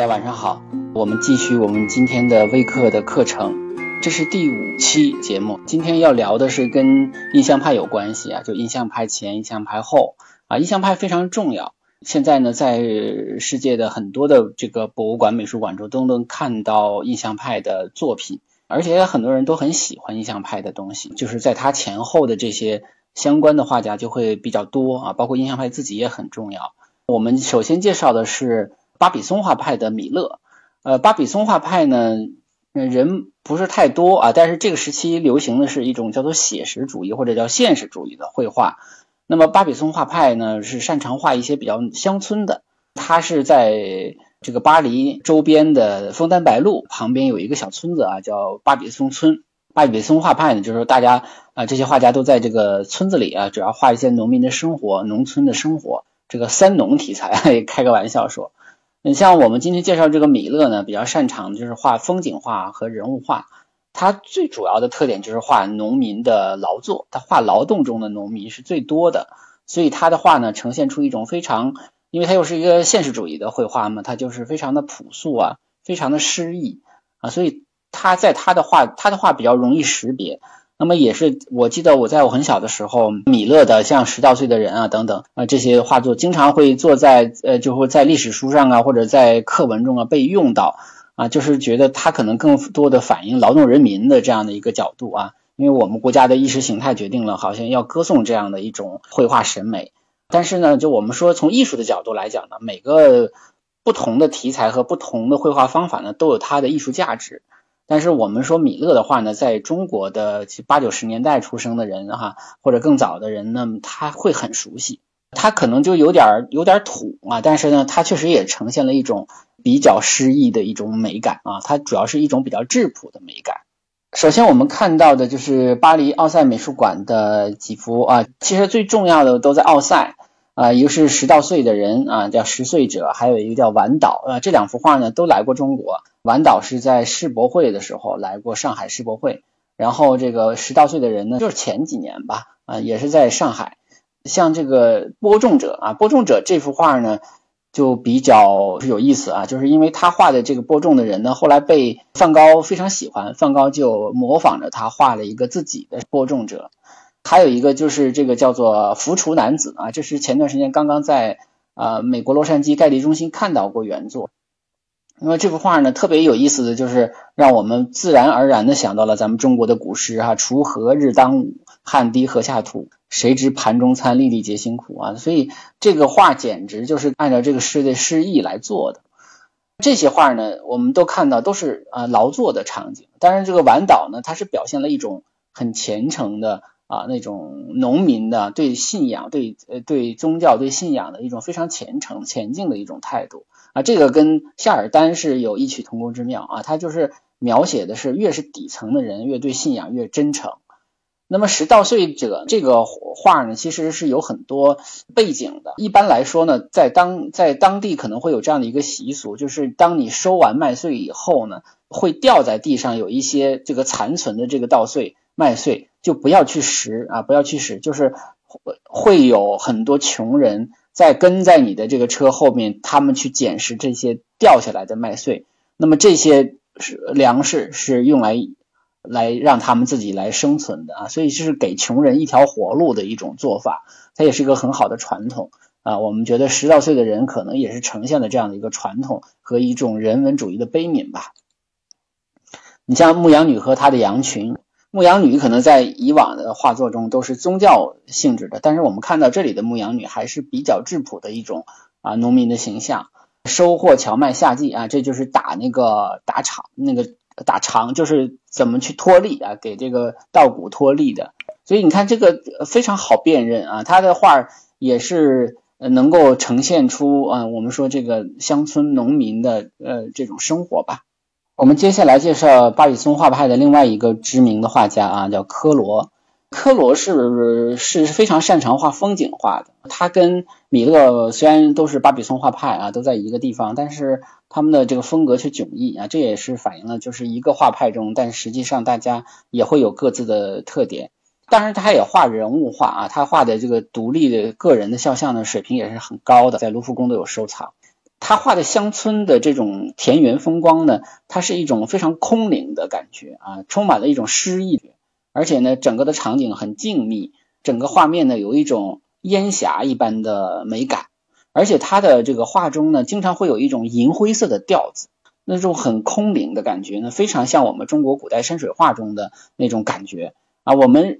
大家晚上好，我们继续我们今天的微课的课程，这是第五期节目。今天要聊的是跟印象派有关系啊，就印象派前、印象派后啊。印象派非常重要，现在呢，在世界的很多的这个博物馆、美术馆中都能看到印象派的作品，而且很多人都很喜欢印象派的东西，就是在他前后的这些相关的画家就会比较多啊，包括印象派自己也很重要。我们首先介绍的是。巴比松画派的米勒，呃，巴比松画派呢，人不是太多啊，但是这个时期流行的是一种叫做写实主义或者叫现实主义的绘画。那么巴比松画派呢，是擅长画一些比较乡村的。他是在这个巴黎周边的枫丹白露旁边有一个小村子啊，叫巴比松村。巴比松画派呢，就是说大家啊，这些画家都在这个村子里啊，主要画一些农民的生活、农村的生活，这个三农题材，开个玩笑说。你像我们今天介绍这个米勒呢，比较擅长就是画风景画和人物画。他最主要的特点就是画农民的劳作，他画劳动中的农民是最多的。所以他的画呢，呈现出一种非常，因为他又是一个现实主义的绘画嘛，他就是非常的朴素啊，非常的诗意啊，所以他在他的画，他的画比较容易识别。那么也是，我记得我在我很小的时候，米勒的像十到岁的人啊等等啊这些画作，经常会坐在呃就会在历史书上啊或者在课文中啊被用到啊，就是觉得他可能更多的反映劳动人民的这样的一个角度啊，因为我们国家的意识形态决定了好像要歌颂这样的一种绘画审美，但是呢，就我们说从艺术的角度来讲呢，每个不同的题材和不同的绘画方法呢都有它的艺术价值。但是我们说米勒的话呢，在中国的八九十年代出生的人哈，或者更早的人呢，他会很熟悉。他可能就有点有点土啊，但是呢，他确实也呈现了一种比较诗意的一种美感啊。它主要是一种比较质朴的美感。首先我们看到的就是巴黎奥赛美术馆的几幅啊，其实最重要的都在奥赛。啊，一个是十到岁的人啊，叫十岁者，还有一个叫晚岛啊，这两幅画呢都来过中国。晚岛是在世博会的时候来过上海世博会，然后这个十到岁的人呢，就是前几年吧啊，也是在上海。像这个播种者啊，播种者这幅画呢就比较有意思啊，就是因为他画的这个播种的人呢，后来被梵高非常喜欢，梵高就模仿着他画了一个自己的播种者。还有一个就是这个叫做浮厨男子啊，这是前段时间刚刚在呃美国洛杉矶盖蒂中心看到过原作。那么这幅画呢特别有意思的就是让我们自然而然的想到了咱们中国的古诗哈，锄禾日当午，汗滴禾下土，谁知盘中餐，粒粒皆辛苦啊。所以这个画简直就是按照这个诗的诗意来做的。这些画呢，我们都看到都是啊劳作的场景。当然这个晚岛呢，它是表现了一种很虔诚的。啊，那种农民的对信仰、对呃对宗教、对信仰的一种非常虔诚、前进的一种态度啊，这个跟夏尔丹是有异曲同工之妙啊。他就是描写的是越是底层的人越对信仰越真诚。那么十到岁者这个画呢，其实是有很多背景的。一般来说呢，在当在当地可能会有这样的一个习俗，就是当你收完麦穗以后呢，会掉在地上有一些这个残存的这个稻穗。麦穗就不要去拾啊，不要去拾，就是会有很多穷人在跟在你的这个车后面，他们去捡拾这些掉下来的麦穗。那么这些是粮食是用来来让他们自己来生存的啊，所以就是给穷人一条活路的一种做法，它也是一个很好的传统啊。我们觉得十到岁的人可能也是呈现了这样的一个传统和一种人文主义的悲悯吧。你像牧羊女和她的羊群。牧羊女可能在以往的画作中都是宗教性质的，但是我们看到这里的牧羊女还是比较质朴的一种啊农民的形象。收获荞麦夏季啊，这就是打那个打场那个打场，就是怎么去脱粒啊，给这个稻谷脱粒的。所以你看这个非常好辨认啊，他的画也是能够呈现出啊我们说这个乡村农民的呃这种生活吧。我们接下来介绍巴比松画派的另外一个知名的画家啊，叫科罗。科罗是是非常擅长画风景画的。他跟米勒虽然都是巴比松画派啊，都在一个地方，但是他们的这个风格却迥异啊。这也是反映了就是一个画派中，但实际上大家也会有各自的特点。当然，他也画人物画啊，他画的这个独立的个人的肖像的水平也是很高的，在卢浮宫都有收藏。他画的乡村的这种田园风光呢，它是一种非常空灵的感觉啊，充满了一种诗意，而且呢，整个的场景很静谧，整个画面呢有一种烟霞一般的美感，而且他的这个画中呢，经常会有一种银灰色的调子，那种很空灵的感觉呢，非常像我们中国古代山水画中的那种感觉啊。我们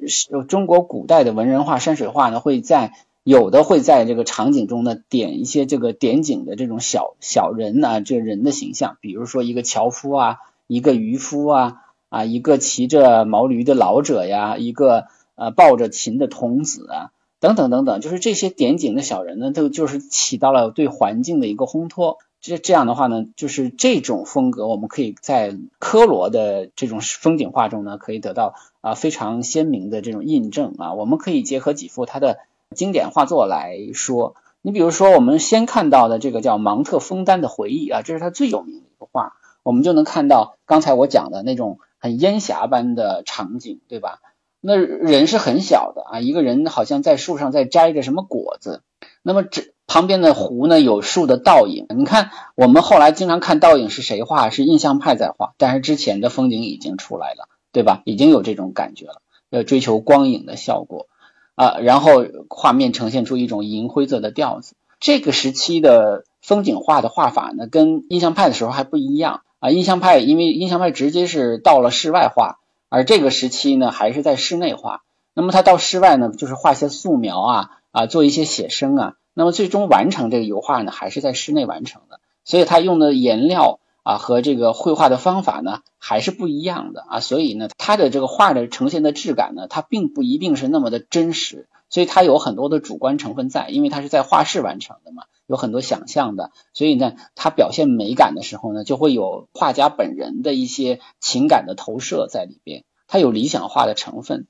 中国古代的文人画、山水画呢，会在。有的会在这个场景中呢点一些这个点景的这种小小人啊，这个人的形象，比如说一个樵夫啊，一个渔夫啊，啊，一个骑着毛驴的老者呀，一个呃抱着琴的童子啊，等等等等，就是这些点景的小人呢，都就是起到了对环境的一个烘托。这这样的话呢，就是这种风格，我们可以在科罗的这种风景画中呢，可以得到啊非常鲜明的这种印证啊。我们可以结合几幅他的。经典画作来说，你比如说，我们先看到的这个叫芒特枫丹的回忆啊，这是他最有名的一幅画，我们就能看到刚才我讲的那种很烟霞般的场景，对吧？那人是很小的啊，一个人好像在树上在摘着什么果子，那么这旁边的湖呢有树的倒影，你看我们后来经常看倒影是谁画？是印象派在画，但是之前的风景已经出来了，对吧？已经有这种感觉了，要追求光影的效果。啊，然后画面呈现出一种银灰色的调子。这个时期的风景画的画法呢，跟印象派的时候还不一样啊。印象派因为印象派直接是到了室外画，而这个时期呢还是在室内画。那么他到室外呢，就是画些素描啊啊，做一些写生啊。那么最终完成这个油画呢，还是在室内完成的。所以他用的颜料。啊，和这个绘画的方法呢还是不一样的啊，所以呢，它的这个画的呈现的质感呢，它并不一定是那么的真实，所以它有很多的主观成分在，因为它是在画室完成的嘛，有很多想象的，所以呢，它表现美感的时候呢，就会有画家本人的一些情感的投射在里边，它有理想化的成分。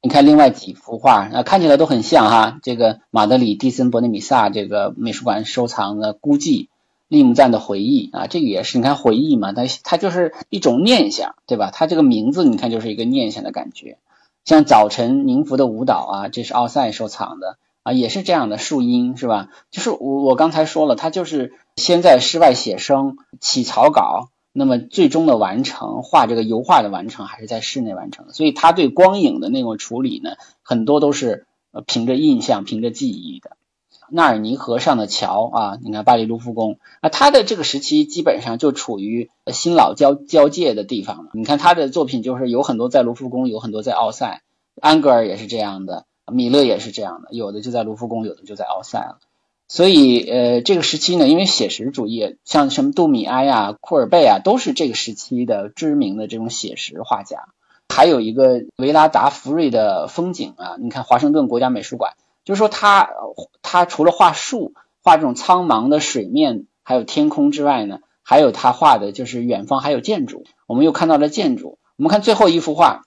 你看另外几幅画啊，看起来都很像哈，这个马德里蒂森伯内米萨这个美术馆收藏的孤寂。利姆赞的回忆啊，这个也是你看回忆嘛，它它就是一种念想，对吧？它这个名字你看就是一个念想的感觉。像早晨宁芙的舞蹈啊，这是奥赛收藏的啊，也是这样的树荫是吧？就是我我刚才说了，他就是先在室外写生起草稿，那么最终的完成画这个油画的完成还是在室内完成，所以他对光影的那种处理呢，很多都是凭着印象、凭着记忆的。纳尔尼河上的桥啊，你看巴黎卢浮宫啊，他的这个时期基本上就处于新老交交界的地方了。你看他的作品就是有很多在卢浮宫，有很多在奥赛，安格尔也是这样的，米勒也是这样的，有的就在卢浮宫，有的就在奥赛了。所以呃，这个时期呢，因为写实主义，像什么杜米埃啊、库尔贝啊，都是这个时期的知名的这种写实画家。还有一个维拉达福瑞的风景啊，你看华盛顿国家美术馆。就是说，他他除了画树、画这种苍茫的水面，还有天空之外呢，还有他画的就是远方还有建筑。我们又看到了建筑。我们看最后一幅画，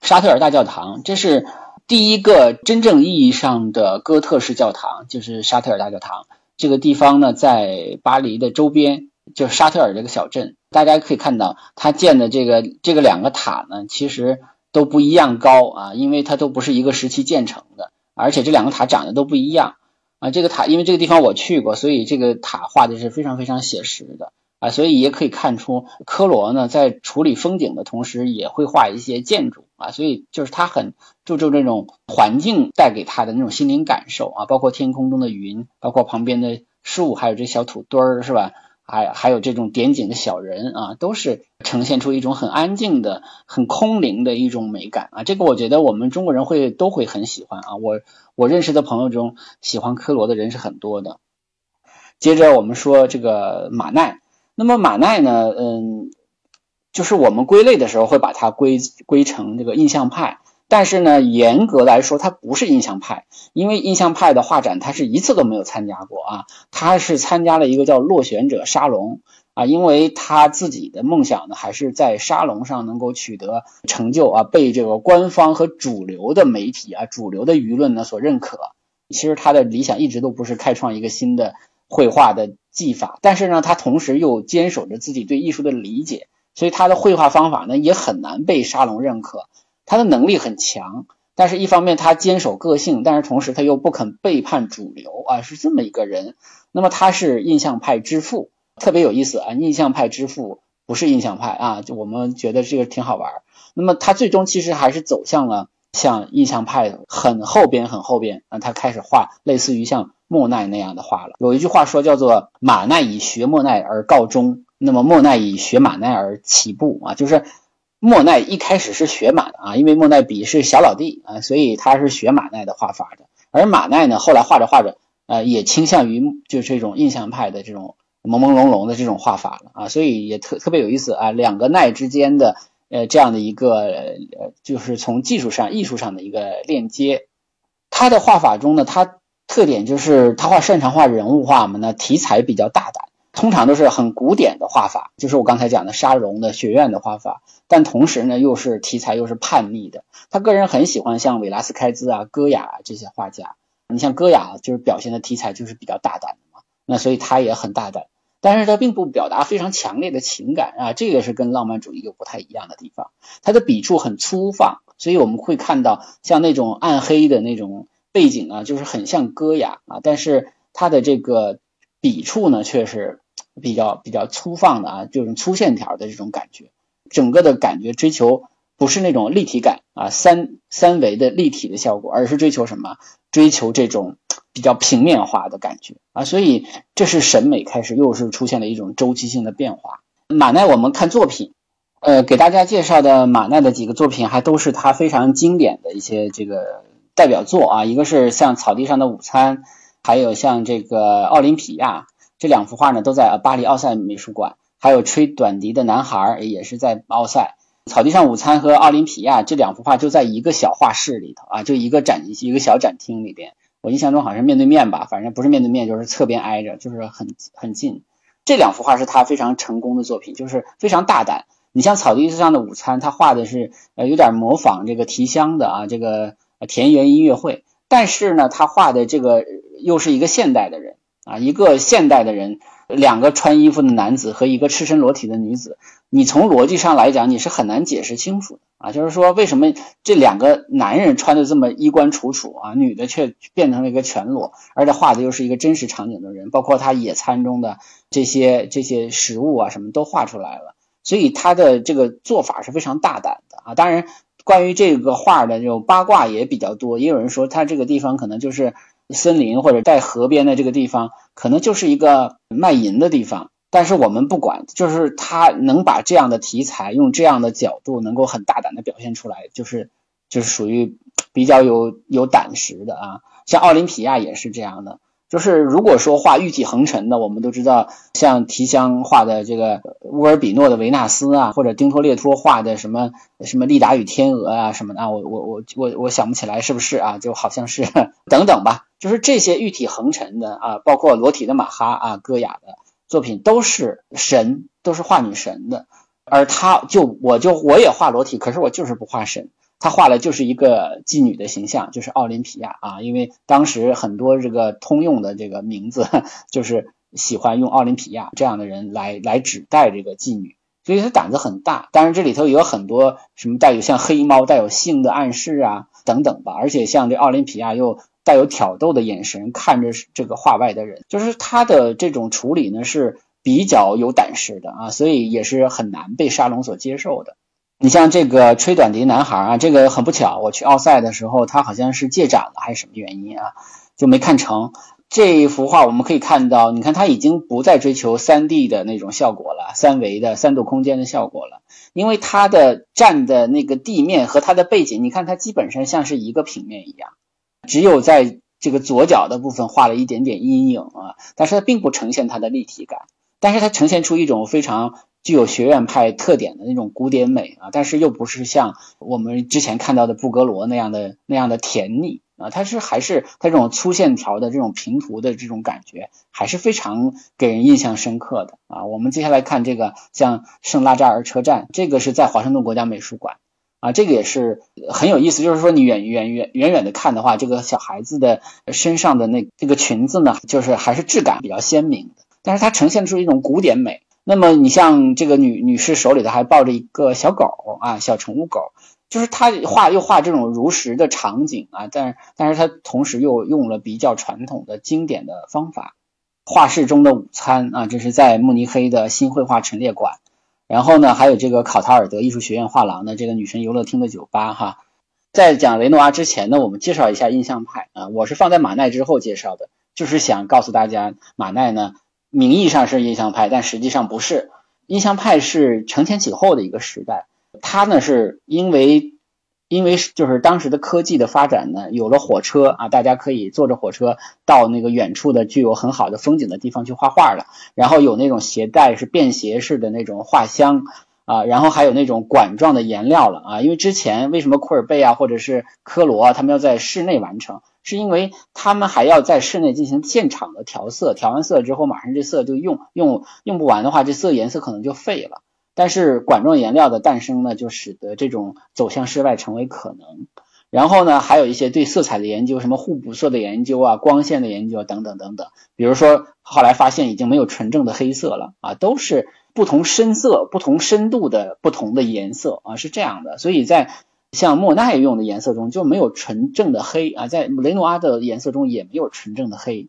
沙特尔大教堂，这是第一个真正意义上的哥特式教堂，就是沙特尔大教堂。这个地方呢，在巴黎的周边，就是沙特尔这个小镇。大家可以看到，他建的这个这个两个塔呢，其实都不一样高啊，因为它都不是一个时期建成的。而且这两个塔长得都不一样啊！这个塔因为这个地方我去过，所以这个塔画的是非常非常写实的啊！所以也可以看出科罗呢在处理风景的同时，也会画一些建筑啊！所以就是他很注重这种环境带给他的那种心灵感受啊，包括天空中的云，包括旁边的树，还有这小土堆儿，是吧？还还有这种点景的小人啊，都是呈现出一种很安静的、很空灵的一种美感啊。这个我觉得我们中国人会都会很喜欢啊。我我认识的朋友中喜欢科罗的人是很多的。接着我们说这个马奈，那么马奈呢，嗯，就是我们归类的时候会把它归归成这个印象派。但是呢，严格来说，他不是印象派，因为印象派的画展，他是一次都没有参加过啊。他是参加了一个叫落选者沙龙啊，因为他自己的梦想呢，还是在沙龙上能够取得成就啊，被这个官方和主流的媒体啊、主流的舆论呢所认可。其实他的理想一直都不是开创一个新的绘画的技法，但是呢，他同时又坚守着自己对艺术的理解，所以他的绘画方法呢，也很难被沙龙认可。他的能力很强，但是一方面他坚守个性，但是同时他又不肯背叛主流啊，是这么一个人。那么他是印象派之父，特别有意思啊！印象派之父不是印象派啊，就我们觉得这个挺好玩。那么他最终其实还是走向了像印象派很后边很后边啊，他开始画类似于像莫奈那样的画了。有一句话说叫做“马奈以学莫奈而告终，那么莫奈以学马奈而起步”啊，就是莫奈一开始是学马的啊，因为莫奈笔是小老弟啊，所以他是学马奈的画法的。而马奈呢，后来画着画着。呃，也倾向于就是这种印象派的这种朦朦胧胧的这种画法了啊，所以也特特别有意思啊，两个奈之间的呃这样的一个呃，就是从技术上、艺术上的一个链接。他的画法中呢，他特点就是他画擅长画人物画嘛，那题材比较大胆，通常都是很古典的画法，就是我刚才讲的沙龙的学院的画法，但同时呢又是题材又是叛逆的。他个人很喜欢像韦拉斯开兹啊、戈雅啊这些画家。你像戈雅，就是表现的题材就是比较大胆的嘛，那所以他也很大胆，但是他并不表达非常强烈的情感啊，这个是跟浪漫主义又不太一样的地方。他的笔触很粗放，所以我们会看到像那种暗黑的那种背景啊，就是很像戈雅啊，但是他的这个笔触呢，却是比较比较粗放的啊，这种粗线条的这种感觉，整个的感觉追求。不是那种立体感啊，三三维的立体的效果，而是追求什么？追求这种比较平面化的感觉啊，所以这是审美开始又是出现了一种周期性的变化。马奈，我们看作品，呃，给大家介绍的马奈的几个作品还都是他非常经典的一些这个代表作啊，一个是像草地上的午餐，还有像这个奥林匹亚这两幅画呢，都在巴黎奥赛美术馆，还有吹短笛的男孩也是在奥赛。草地上午餐和奥林匹亚这两幅画就在一个小画室里头啊，就一个展一个小展厅里边。我印象中好像面对面吧，反正不是面对面，就是侧边挨着，就是很很近。这两幅画是他非常成功的作品，就是非常大胆。你像草地上的午餐，他画的是呃有点模仿这个提香的啊，这个田园音乐会，但是呢，他画的这个又是一个现代的人啊，一个现代的人。两个穿衣服的男子和一个赤身裸体的女子，你从逻辑上来讲，你是很难解释清楚的啊。就是说，为什么这两个男人穿的这么衣冠楚楚啊，女的却变成了一个全裸，而且画的又是一个真实场景的人，包括他野餐中的这些这些食物啊，什么都画出来了。所以他的这个做法是非常大胆的啊。当然，关于这个画的这种八卦也比较多，也有人说他这个地方可能就是。森林或者在河边的这个地方，可能就是一个卖淫的地方。但是我们不管，就是他能把这样的题材用这样的角度，能够很大胆的表现出来，就是就是属于比较有有胆识的啊。像奥林匹亚也是这样的。就是如果说画玉体横陈的，我们都知道，像提香画的这个乌尔比诺的维纳斯啊，或者丁托列托画的什么什么利达与天鹅啊什么的，啊，我我我我我想不起来是不是啊？就好像是 等等吧。就是这些玉体横陈的啊，包括裸体的马哈啊、戈雅的作品，都是神，都是画女神的。而他就我就我也画裸体，可是我就是不画神。他画的就是一个妓女的形象，就是奥林匹亚啊，因为当时很多这个通用的这个名字就是喜欢用奥林匹亚这样的人来来指代这个妓女，所以他胆子很大。当然这里头也有很多什么带有像黑猫带有性的暗示啊等等吧，而且像这奥林匹亚又带有挑逗的眼神看着这个画外的人，就是他的这种处理呢是比较有胆识的啊，所以也是很难被沙龙所接受的。你像这个吹短笛男孩啊，这个很不巧，我去奥赛的时候，他好像是借展了还是什么原因啊，就没看成。这一幅画我们可以看到，你看他已经不再追求三 D 的那种效果了，三维的三度空间的效果了，因为他的站的那个地面和他的背景，你看它基本上像是一个平面一样，只有在这个左脚的部分画了一点点阴影啊，但是它并不呈现它的立体感，但是它呈现出一种非常。具有学院派特点的那种古典美啊，但是又不是像我们之前看到的布格罗那样的那样的甜腻啊，它是还是它这种粗线条的这种平涂的这种感觉，还是非常给人印象深刻的啊。我们接下来看这个像圣拉扎尔车站，这个是在华盛顿国家美术馆啊，这个也是很有意思，就是说你远远远远远的看的话，这个小孩子的身上的那这个裙子呢，就是还是质感比较鲜明的，但是它呈现出一种古典美。那么你像这个女女士手里头还抱着一个小狗啊，小宠物狗，就是她画又画这种如实的场景啊，但但是她同时又用了比较传统的经典的方法。画室中的午餐啊，这是在慕尼黑的新绘画陈列馆。然后呢，还有这个考塔尔德艺术学院画廊的这个女神游乐厅的酒吧哈。在讲雷诺阿之前呢，我们介绍一下印象派啊，我是放在马奈之后介绍的，就是想告诉大家，马奈呢名义上是印象派，但实际上不是。印象派是承前启后的一个时代，它呢是因为。因为就是当时的科技的发展呢，有了火车啊，大家可以坐着火车到那个远处的具有很好的风景的地方去画画了。然后有那种携带是便携式的那种画箱啊，然后还有那种管状的颜料了啊。因为之前为什么库尔贝啊或者是科罗啊他们要在室内完成，是因为他们还要在室内进行现场的调色，调完色之后马上这色就用用用不完的话，这色颜色可能就废了。但是管状颜料的诞生呢，就使得这种走向室外成为可能。然后呢，还有一些对色彩的研究，什么互补色的研究啊、光线的研究等等等等。比如说，后来发现已经没有纯正的黑色了啊，都是不同深色、不同深度的不同的颜色啊，是这样的。所以在像莫奈用的颜色中就没有纯正的黑啊，在雷诺阿的颜色中也没有纯正的黑。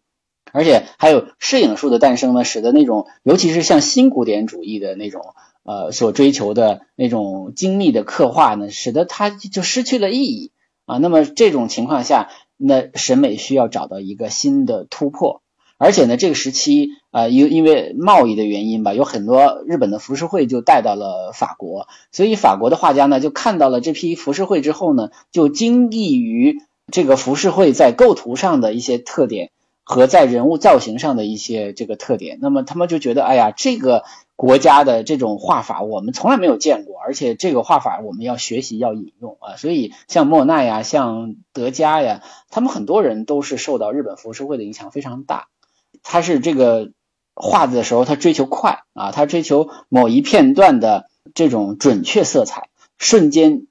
而且还有摄影术的诞生呢，使得那种尤其是像新古典主义的那种。呃，所追求的那种精密的刻画呢，使得它就失去了意义啊。那么这种情况下，那审美需要找到一个新的突破。而且呢，这个时期啊，因因为贸易的原因吧，有很多日本的浮世绘就带到了法国，所以法国的画家呢就看到了这批浮世绘之后呢，就惊异于这个浮世绘在构图上的一些特点和在人物造型上的一些这个特点。那么他们就觉得，哎呀，这个。国家的这种画法，我们从来没有见过，而且这个画法我们要学习要引用啊，所以像莫奈呀，像德加呀，他们很多人都是受到日本浮世绘的影响非常大。他是这个画的时候，他追求快啊，他追求某一片段的这种准确色彩，瞬间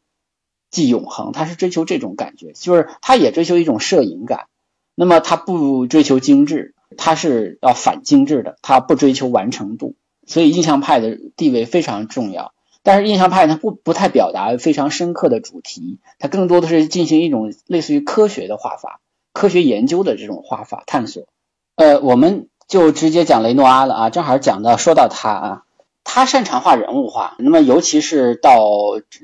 即永恒，他是追求这种感觉，就是他也追求一种摄影感。那么他不追求精致，他是要反精致的，他不追求完成度。所以印象派的地位非常重要，但是印象派它不不太表达非常深刻的主题，它更多的是进行一种类似于科学的画法、科学研究的这种画法探索。呃，我们就直接讲雷诺阿了啊，正好讲到说到他啊。他擅长画人物画，那么尤其是到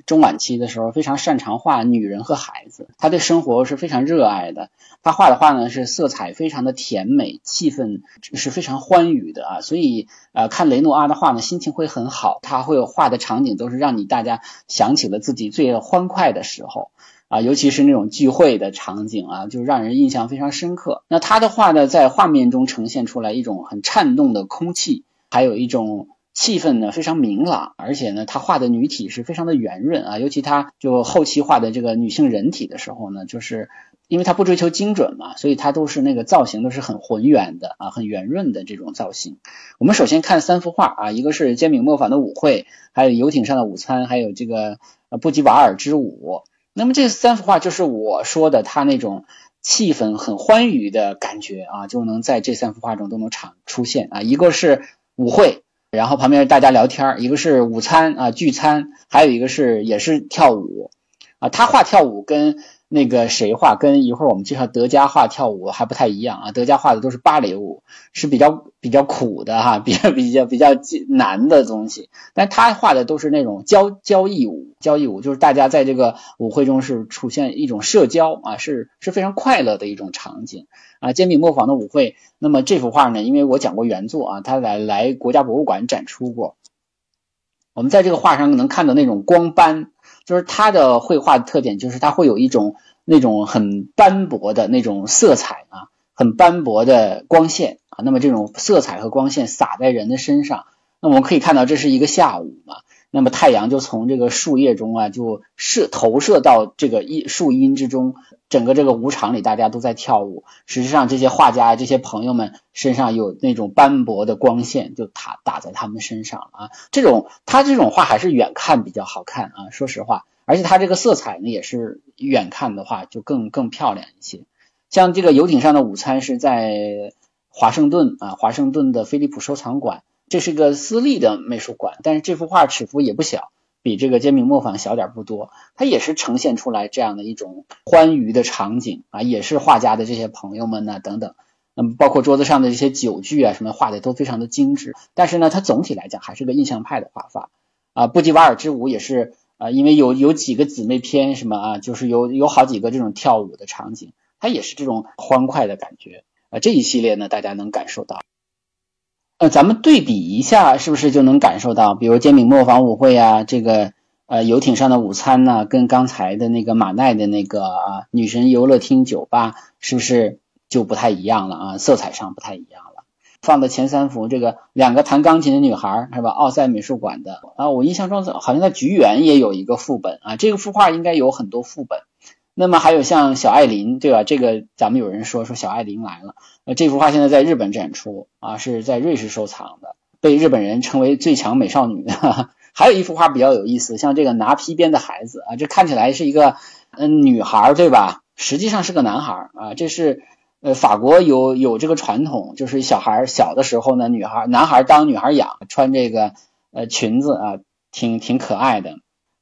中晚期的时候，非常擅长画女人和孩子。他对生活是非常热爱的。他画的画呢是色彩非常的甜美，气氛是非常欢愉的啊。所以呃，看雷诺阿的画呢，心情会很好。他会画的场景都是让你大家想起了自己最欢快的时候啊，尤其是那种聚会的场景啊，就让人印象非常深刻。那他的画呢，在画面中呈现出来一种很颤动的空气，还有一种。气氛呢非常明朗，而且呢，他画的女体是非常的圆润啊，尤其他就后期画的这个女性人体的时候呢，就是因为他不追求精准嘛，所以他都是那个造型都是很浑圆的啊，很圆润的这种造型。我们首先看三幅画啊，一个是煎饼磨坊的舞会，还有游艇上的午餐，还有这个布吉瓦尔之舞。那么这三幅画就是我说的他那种气氛很欢愉的感觉啊，就能在这三幅画中都能场出现啊，一个是舞会。然后旁边大家聊天一个是午餐啊聚餐，还有一个是也是跳舞啊。他画跳舞跟那个谁画，跟一会儿我们介绍德加画跳舞还不太一样啊。德加画的都是芭蕾舞，是比较比较苦的哈，比较比较比较难的东西。但他画的都是那种交交谊舞，交谊舞就是大家在这个舞会中是出现一种社交啊，是是非常快乐的一种场景。啊，煎饼磨坊的舞会。那么这幅画呢？因为我讲过原作啊，他来来国家博物馆展出过。我们在这个画上能看到那种光斑，就是他的绘画的特点，就是他会有一种那种很斑驳的那种色彩啊，很斑驳的光线啊。那么这种色彩和光线洒在人的身上，那我们可以看到这是一个下午嘛。那么太阳就从这个树叶中啊，就射投射到这个阴树荫之中，整个这个舞场里大家都在跳舞。实际上，这些画家、这些朋友们身上有那种斑驳的光线，就打打在他们身上啊。这种他这种画还是远看比较好看啊，说实话。而且他这个色彩呢，也是远看的话就更更漂亮一些。像这个游艇上的午餐是在华盛顿啊，华盛顿的菲利普收藏馆。这是个私立的美术馆，但是这幅画尺幅也不小，比这个煎饼磨坊小点不多。它也是呈现出来这样的一种欢愉的场景啊，也是画家的这些朋友们呢等等。嗯，包括桌子上的这些酒具啊什么画的都非常的精致。但是呢，它总体来讲还是个印象派的画法啊。布吉瓦尔之舞也是啊，因为有有几个姊妹篇什么啊，就是有有好几个这种跳舞的场景，它也是这种欢快的感觉啊。这一系列呢，大家能感受到。呃，咱们对比一下，是不是就能感受到，比如煎饼磨坊舞会啊，这个呃游艇上的午餐呢，跟刚才的那个马奈的那个啊女神游乐厅酒吧，是不是就不太一样了啊？色彩上不太一样了。放的前三幅，这个两个弹钢琴的女孩是吧？奥赛美术馆的啊，我印象中好像在菊园也有一个副本啊，这个幅画应该有很多副本。那么还有像小艾琳，对吧？这个咱们有人说说小艾琳来了。呃，这幅画现在在日本展出啊，是在瑞士收藏的，被日本人称为最强美少女。还有一幅画比较有意思，像这个拿皮鞭的孩子啊，这看起来是一个嗯女孩，对吧？实际上是个男孩啊。这是呃法国有有这个传统，就是小孩小的时候呢，女孩男孩当女孩养，穿这个呃裙子啊，挺挺可爱的。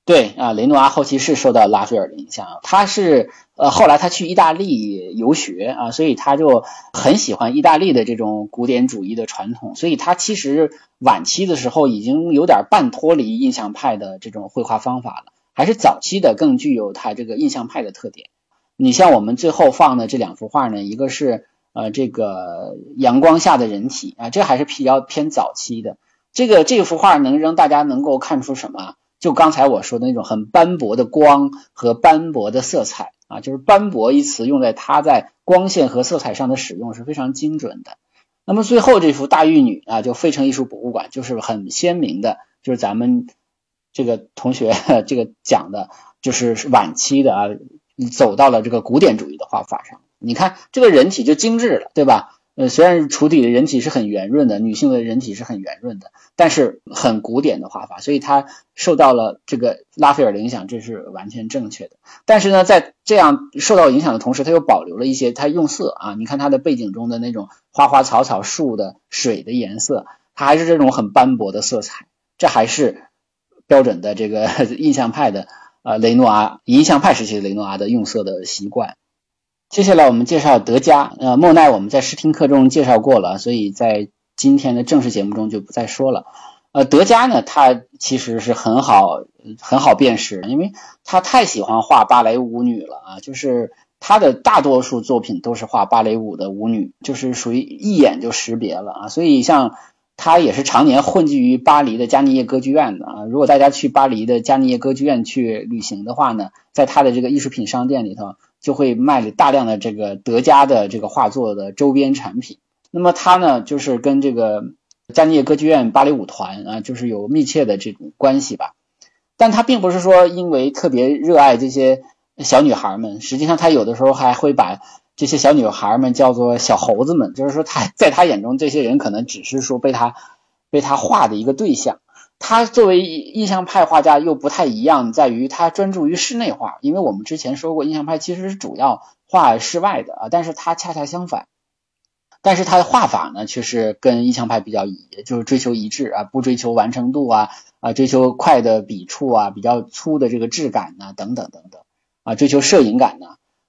对啊，雷诺阿后期是受到拉斐尔的影响，他是呃后来他去意大利游学啊，所以他就很喜欢意大利的这种古典主义的传统，所以他其实晚期的时候已经有点半脱离印象派的这种绘画方法了，还是早期的更具有他这个印象派的特点。你像我们最后放的这两幅画呢，一个是呃这个阳光下的人体啊，这还是比较偏早期的。这个这幅画能让大家能够看出什么？就刚才我说的那种很斑驳的光和斑驳的色彩啊，就是斑驳一词用在它在光线和色彩上的使用是非常精准的。那么最后这幅大玉女啊，就费城艺术博物馆就是很鲜明的，就是咱们这个同学 这个讲的，就是晚期的啊，走到了这个古典主义的画法上。你看这个人体就精致了，对吧？呃，虽然处体的人体是很圆润的，女性的人体是很圆润的，但是很古典的画法，所以它受到了这个拉斐尔的影响，这是完全正确的。但是呢，在这样受到影响的同时，它又保留了一些它用色啊，你看它的背景中的那种花花草草、树的水的颜色，它还是这种很斑驳的色彩，这还是标准的这个 印象派的呃雷诺阿印象派时期雷诺阿的用色的习惯。接下来我们介绍德加，呃，莫奈我们在试听课中介绍过了，所以在今天的正式节目中就不再说了。呃，德加呢，他其实是很好很好辨识，因为他太喜欢画芭蕾舞女了啊，就是他的大多数作品都是画芭蕾舞的舞女，就是属于一眼就识别了啊。所以像他也是常年混迹于巴黎的加尼叶歌剧院的啊。如果大家去巴黎的加尼叶歌剧院去旅行的话呢，在他的这个艺术品商店里头。就会卖了大量的这个德加的这个画作的周边产品。那么他呢，就是跟这个加尼耶歌剧院芭蕾舞团啊，就是有密切的这种关系吧。但他并不是说因为特别热爱这些小女孩们，实际上他有的时候还会把这些小女孩们叫做小猴子们，就是说他在他眼中这些人可能只是说被他被他画的一个对象。他作为印象派画家又不太一样，在于他专注于室内画。因为我们之前说过，印象派其实是主要画室外的啊，但是他恰恰相反。但是他的画法呢，却是跟印象派比较一，就是追求一致啊，不追求完成度啊啊，追求快的笔触啊，比较粗的这个质感呐，等等等等啊，追求摄影感呢。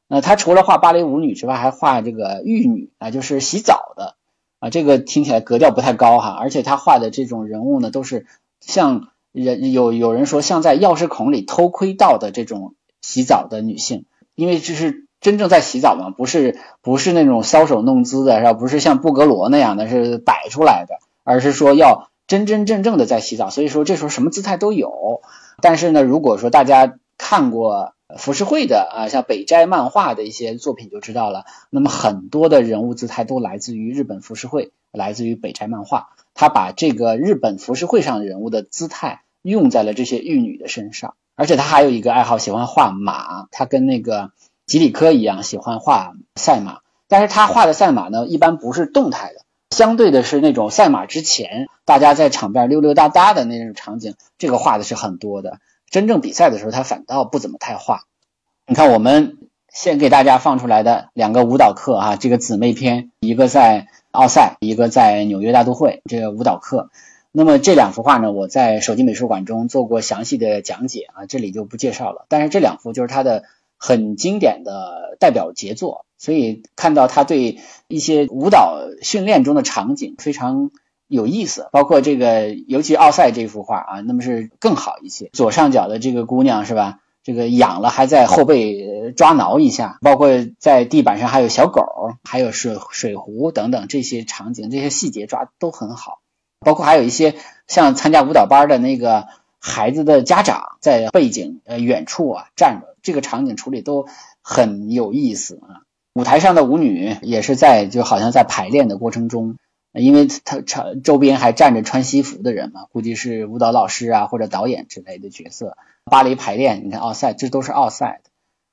那他除了画芭蕾舞女之外，还画这个浴女啊，就是洗澡的啊，这个听起来格调不太高哈，而且他画的这种人物呢，都是。像人有有人说，像在钥匙孔里偷窥到的这种洗澡的女性，因为这是真正在洗澡嘛，不是不是那种搔首弄姿的，是吧？不是像布格罗那样的是摆出来的，而是说要真真正正的在洗澡。所以说这时候什么姿态都有。但是呢，如果说大家看过浮世绘的啊，像北斋漫画的一些作品就知道了，那么很多的人物姿态都来自于日本浮世绘，来自于北斋漫画。他把这个日本浮世绘上人物的姿态用在了这些玉女的身上，而且他还有一个爱好，喜欢画马。他跟那个吉里科一样，喜欢画赛马。但是他画的赛马呢，一般不是动态的，相对的是那种赛马之前大家在场边溜溜达达的那种场景，这个画的是很多的。真正比赛的时候，他反倒不怎么太画。你看，我们先给大家放出来的两个舞蹈课啊，这个姊妹篇，一个在。奥赛一个在纽约大都会这个舞蹈课，那么这两幅画呢，我在手机美术馆中做过详细的讲解啊，这里就不介绍了。但是这两幅就是他的很经典的代表杰作。所以看到他对一些舞蹈训练中的场景非常有意思，包括这个尤其奥赛这幅画啊，那么是更好一些。左上角的这个姑娘是吧？这个痒了还在后背抓挠一下，包括在地板上还有小狗，还有水水壶等等这些场景，这些细节抓都很好。包括还有一些像参加舞蹈班的那个孩子的家长在背景呃远处啊站着，这个场景处理都很有意思啊。舞台上的舞女也是在就好像在排练的过程中，因为他场周边还站着穿西服的人嘛，估计是舞蹈老师啊或者导演之类的角色。芭蕾排练，你看奥赛，这都是奥赛的，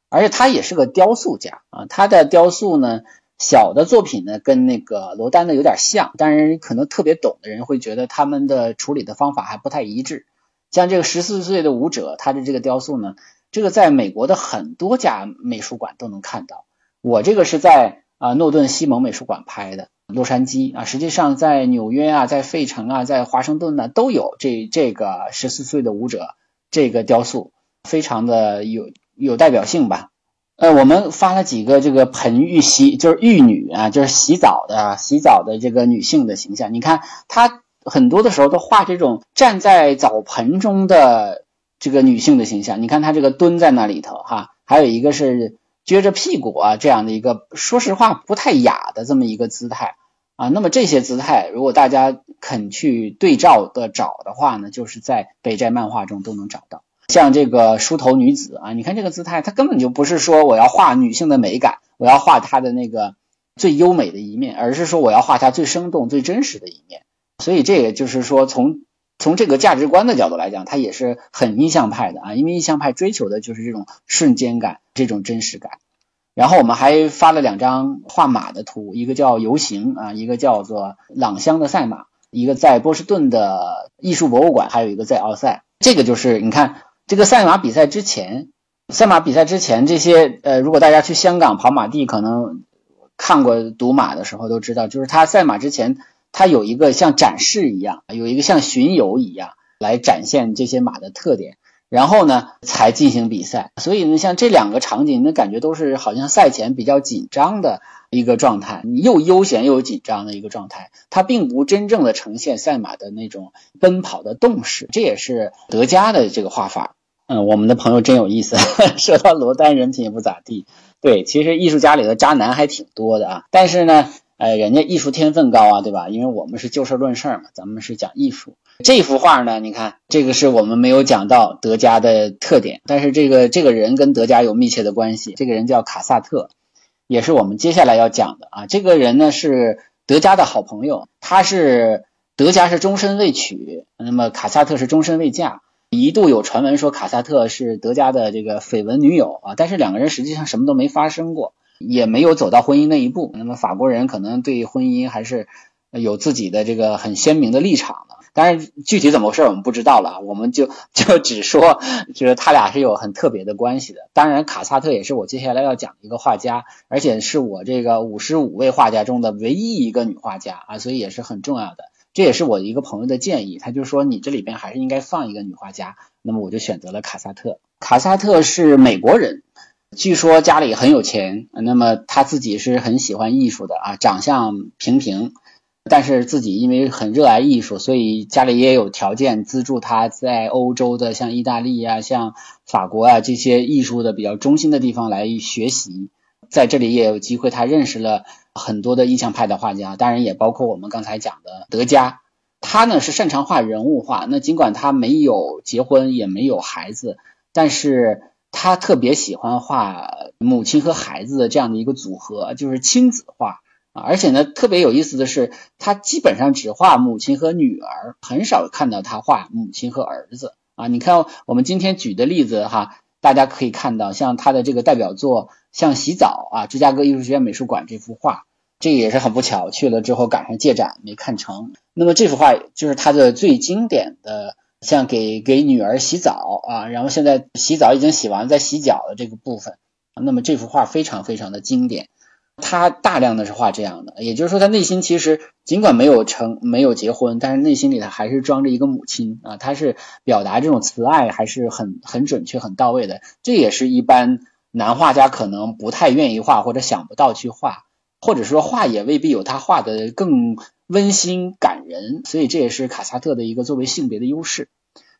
而且他也是个雕塑家啊。他的雕塑呢，小的作品呢跟那个罗丹的有点像，但是可能特别懂的人会觉得他们的处理的方法还不太一致。像这个十四岁的舞者，他的这个雕塑呢，这个在美国的很多家美术馆都能看到。我这个是在啊诺顿西蒙美术馆拍的，洛杉矶啊，实际上在纽约啊，在费城啊，在华盛顿呢都有这这个十四岁的舞者这个雕塑，非常的有有代表性吧。呃，我们发了几个这个盆浴洗，就是浴女啊，就是洗澡的洗澡的这个女性的形象。你看，她很多的时候都画这种站在澡盆中的这个女性的形象。你看她这个蹲在那里头哈，还有一个是。撅着屁股啊，这样的一个说实话不太雅的这么一个姿态啊，那么这些姿态，如果大家肯去对照的找的话呢，就是在北斋漫画中都能找到。像这个梳头女子啊，你看这个姿态，她根本就不是说我要画女性的美感，我要画她的那个最优美的一面，而是说我要画她最生动、最真实的一面。所以这也就是说，从从这个价值观的角度来讲，它也是很印象派的啊，因为印象派追求的就是这种瞬间感。这种真实感，然后我们还发了两张画马的图，一个叫游行啊，一个叫做朗香的赛马，一个在波士顿的艺术博物馆，还有一个在奥赛。这个就是你看这个赛马比赛之前，赛马比赛之前这些呃，如果大家去香港跑马地，可能看过赌马的时候都知道，就是他赛马之前，它有一个像展示一样，有一个像巡游一样来展现这些马的特点。然后呢，才进行比赛。所以呢，像这两个场景，那感觉都是好像赛前比较紧张的一个状态，又悠闲又紧张的一个状态。它并不真正的呈现赛马的那种奔跑的动势。这也是德加的这个画法。嗯，我们的朋友真有意思，说到罗丹人品也不咋地。对，其实艺术家里的渣男还挺多的啊。但是呢，哎，人家艺术天分高啊，对吧？因为我们是就事论事嘛，咱们是讲艺术。这幅画呢？你看，这个是我们没有讲到德加的特点，但是这个这个人跟德加有密切的关系。这个人叫卡萨特，也是我们接下来要讲的啊。这个人呢是德加的好朋友，他是德加是终身未娶，那么卡萨特是终身未嫁。一度有传闻说卡萨特是德加的这个绯闻女友啊，但是两个人实际上什么都没发生过，也没有走到婚姻那一步。那么法国人可能对婚姻还是有自己的这个很鲜明的立场的。当然，具体怎么回事我们不知道了，我们就就只说，就是他俩是有很特别的关系的。当然，卡萨特也是我接下来要讲的一个画家，而且是我这个五十五位画家中的唯一一个女画家啊，所以也是很重要的。这也是我一个朋友的建议，他就说你这里边还是应该放一个女画家，那么我就选择了卡萨特。卡萨特是美国人，据说家里很有钱，那么他自己是很喜欢艺术的啊，长相平平。但是自己因为很热爱艺术，所以家里也有条件资助他在欧洲的像意大利啊、像法国啊这些艺术的比较中心的地方来学习。在这里也有机会，他认识了很多的印象派的画家，当然也包括我们刚才讲的德加。他呢是擅长画人物画，那尽管他没有结婚，也没有孩子，但是他特别喜欢画母亲和孩子的这样的一个组合，就是亲子画。啊，而且呢，特别有意思的是，他基本上只画母亲和女儿，很少看到他画母亲和儿子。啊，你看我们今天举的例子哈，大家可以看到，像他的这个代表作，像洗澡啊，芝加哥艺术学院美术馆这幅画，这也是很不巧，去了之后赶上借展没看成。那么这幅画就是他的最经典的，像给给女儿洗澡啊，然后现在洗澡已经洗完，在洗脚的这个部分，那么这幅画非常非常的经典。他大量的是画这样的，也就是说，他内心其实尽管没有成没有结婚，但是内心里头还是装着一个母亲啊。他是表达这种慈爱还是很很准确、很到位的。这也是一般男画家可能不太愿意画或者想不到去画，或者说画也未必有他画的更温馨感人，所以这也是卡萨特的一个作为性别的优势。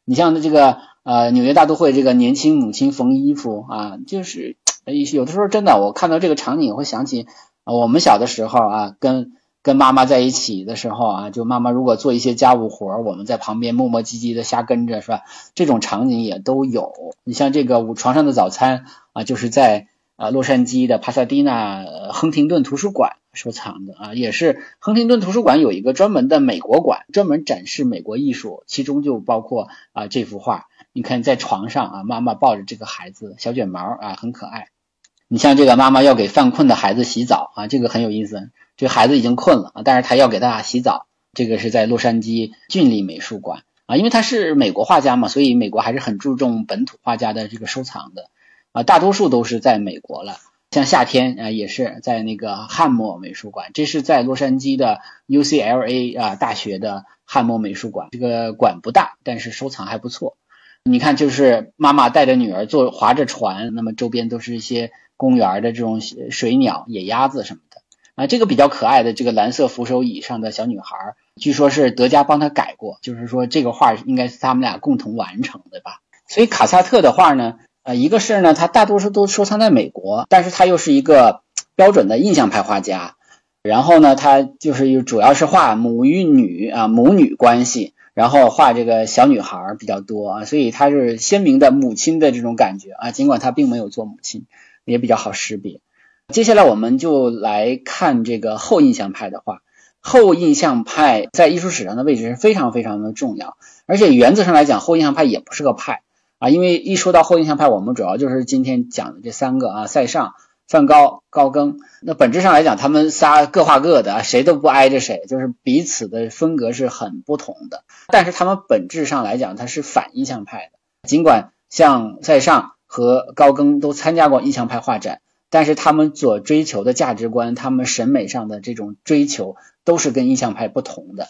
你像这个呃纽约大都会这个年轻母亲缝衣服啊，就是有的时候真的我看到这个场景会想起我们小的时候啊跟。跟妈妈在一起的时候啊，就妈妈如果做一些家务活，我们在旁边磨磨唧唧的瞎跟着，是吧？这种场景也都有。你像这个《床上的早餐》啊，就是在啊洛杉矶的帕萨迪纳亨廷顿图书馆收藏的啊，也是亨廷顿图书馆有一个专门的美国馆，专门展示美国艺术，其中就包括啊这幅画。你看在床上啊，妈妈抱着这个孩子，小卷毛啊，很可爱。你像这个妈妈要给犯困的孩子洗澡啊，这个很有意思。这孩子已经困了啊，但是他要给他洗澡。这个是在洛杉矶郡立美术馆啊，因为他是美国画家嘛，所以美国还是很注重本土画家的这个收藏的啊。大多数都是在美国了，像夏天啊，也是在那个汉默美术馆。这是在洛杉矶的 UCLA 啊大学的汉默美术馆。这个馆不大，但是收藏还不错。你看，就是妈妈带着女儿坐划着船，那么周边都是一些公园的这种水鸟、野鸭子什么的。啊，这个比较可爱的这个蓝色扶手椅上的小女孩，据说是德加帮她改过，就是说这个画应该是他们俩共同完成的吧。所以卡萨特的画呢，呃，一个是呢，他大多数都收藏在美国，但是他又是一个标准的印象派画家。然后呢，他就是主要是画母与女啊，母女关系，然后画这个小女孩比较多啊，所以他是鲜明的母亲的这种感觉啊，尽管他并没有做母亲，也比较好识别。接下来我们就来看这个后印象派的画。后印象派在艺术史上的位置是非常非常的重要，而且原则上来讲，后印象派也不是个派啊，因为一说到后印象派，我们主要就是今天讲的这三个啊，塞尚、梵高、高更。那本质上来讲，他们仨各画各的，谁都不挨着谁，就是彼此的风格是很不同的。但是他们本质上来讲，他是反印象派的。尽管像塞尚和高更都参加过印象派画展。但是他们所追求的价值观，他们审美上的这种追求，都是跟印象派不同的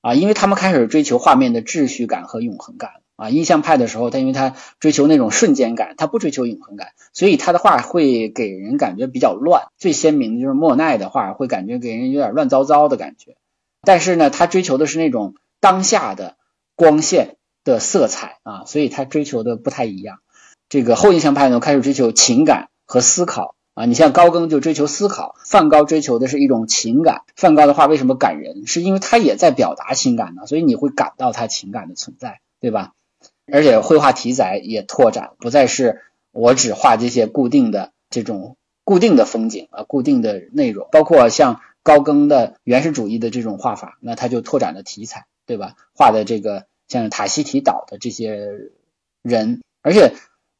啊，因为他们开始追求画面的秩序感和永恒感啊。印象派的时候，他因为他追求那种瞬间感，他不追求永恒感，所以他的画会给人感觉比较乱。最鲜明的就是莫奈的画，会感觉给人有点乱糟糟的感觉。但是呢，他追求的是那种当下的光线的色彩啊，所以他追求的不太一样。这个后印象派呢，开始追求情感和思考。啊，你像高更就追求思考，梵高追求的是一种情感。梵高的画为什么感人？是因为他也在表达情感呢，所以你会感到他情感的存在，对吧？而且绘画题材也拓展，不再是我只画这些固定的这种固定的风景啊，固定的内容。包括像高更的原始主义的这种画法，那他就拓展了题材，对吧？画的这个像塔希提岛的这些人，而且。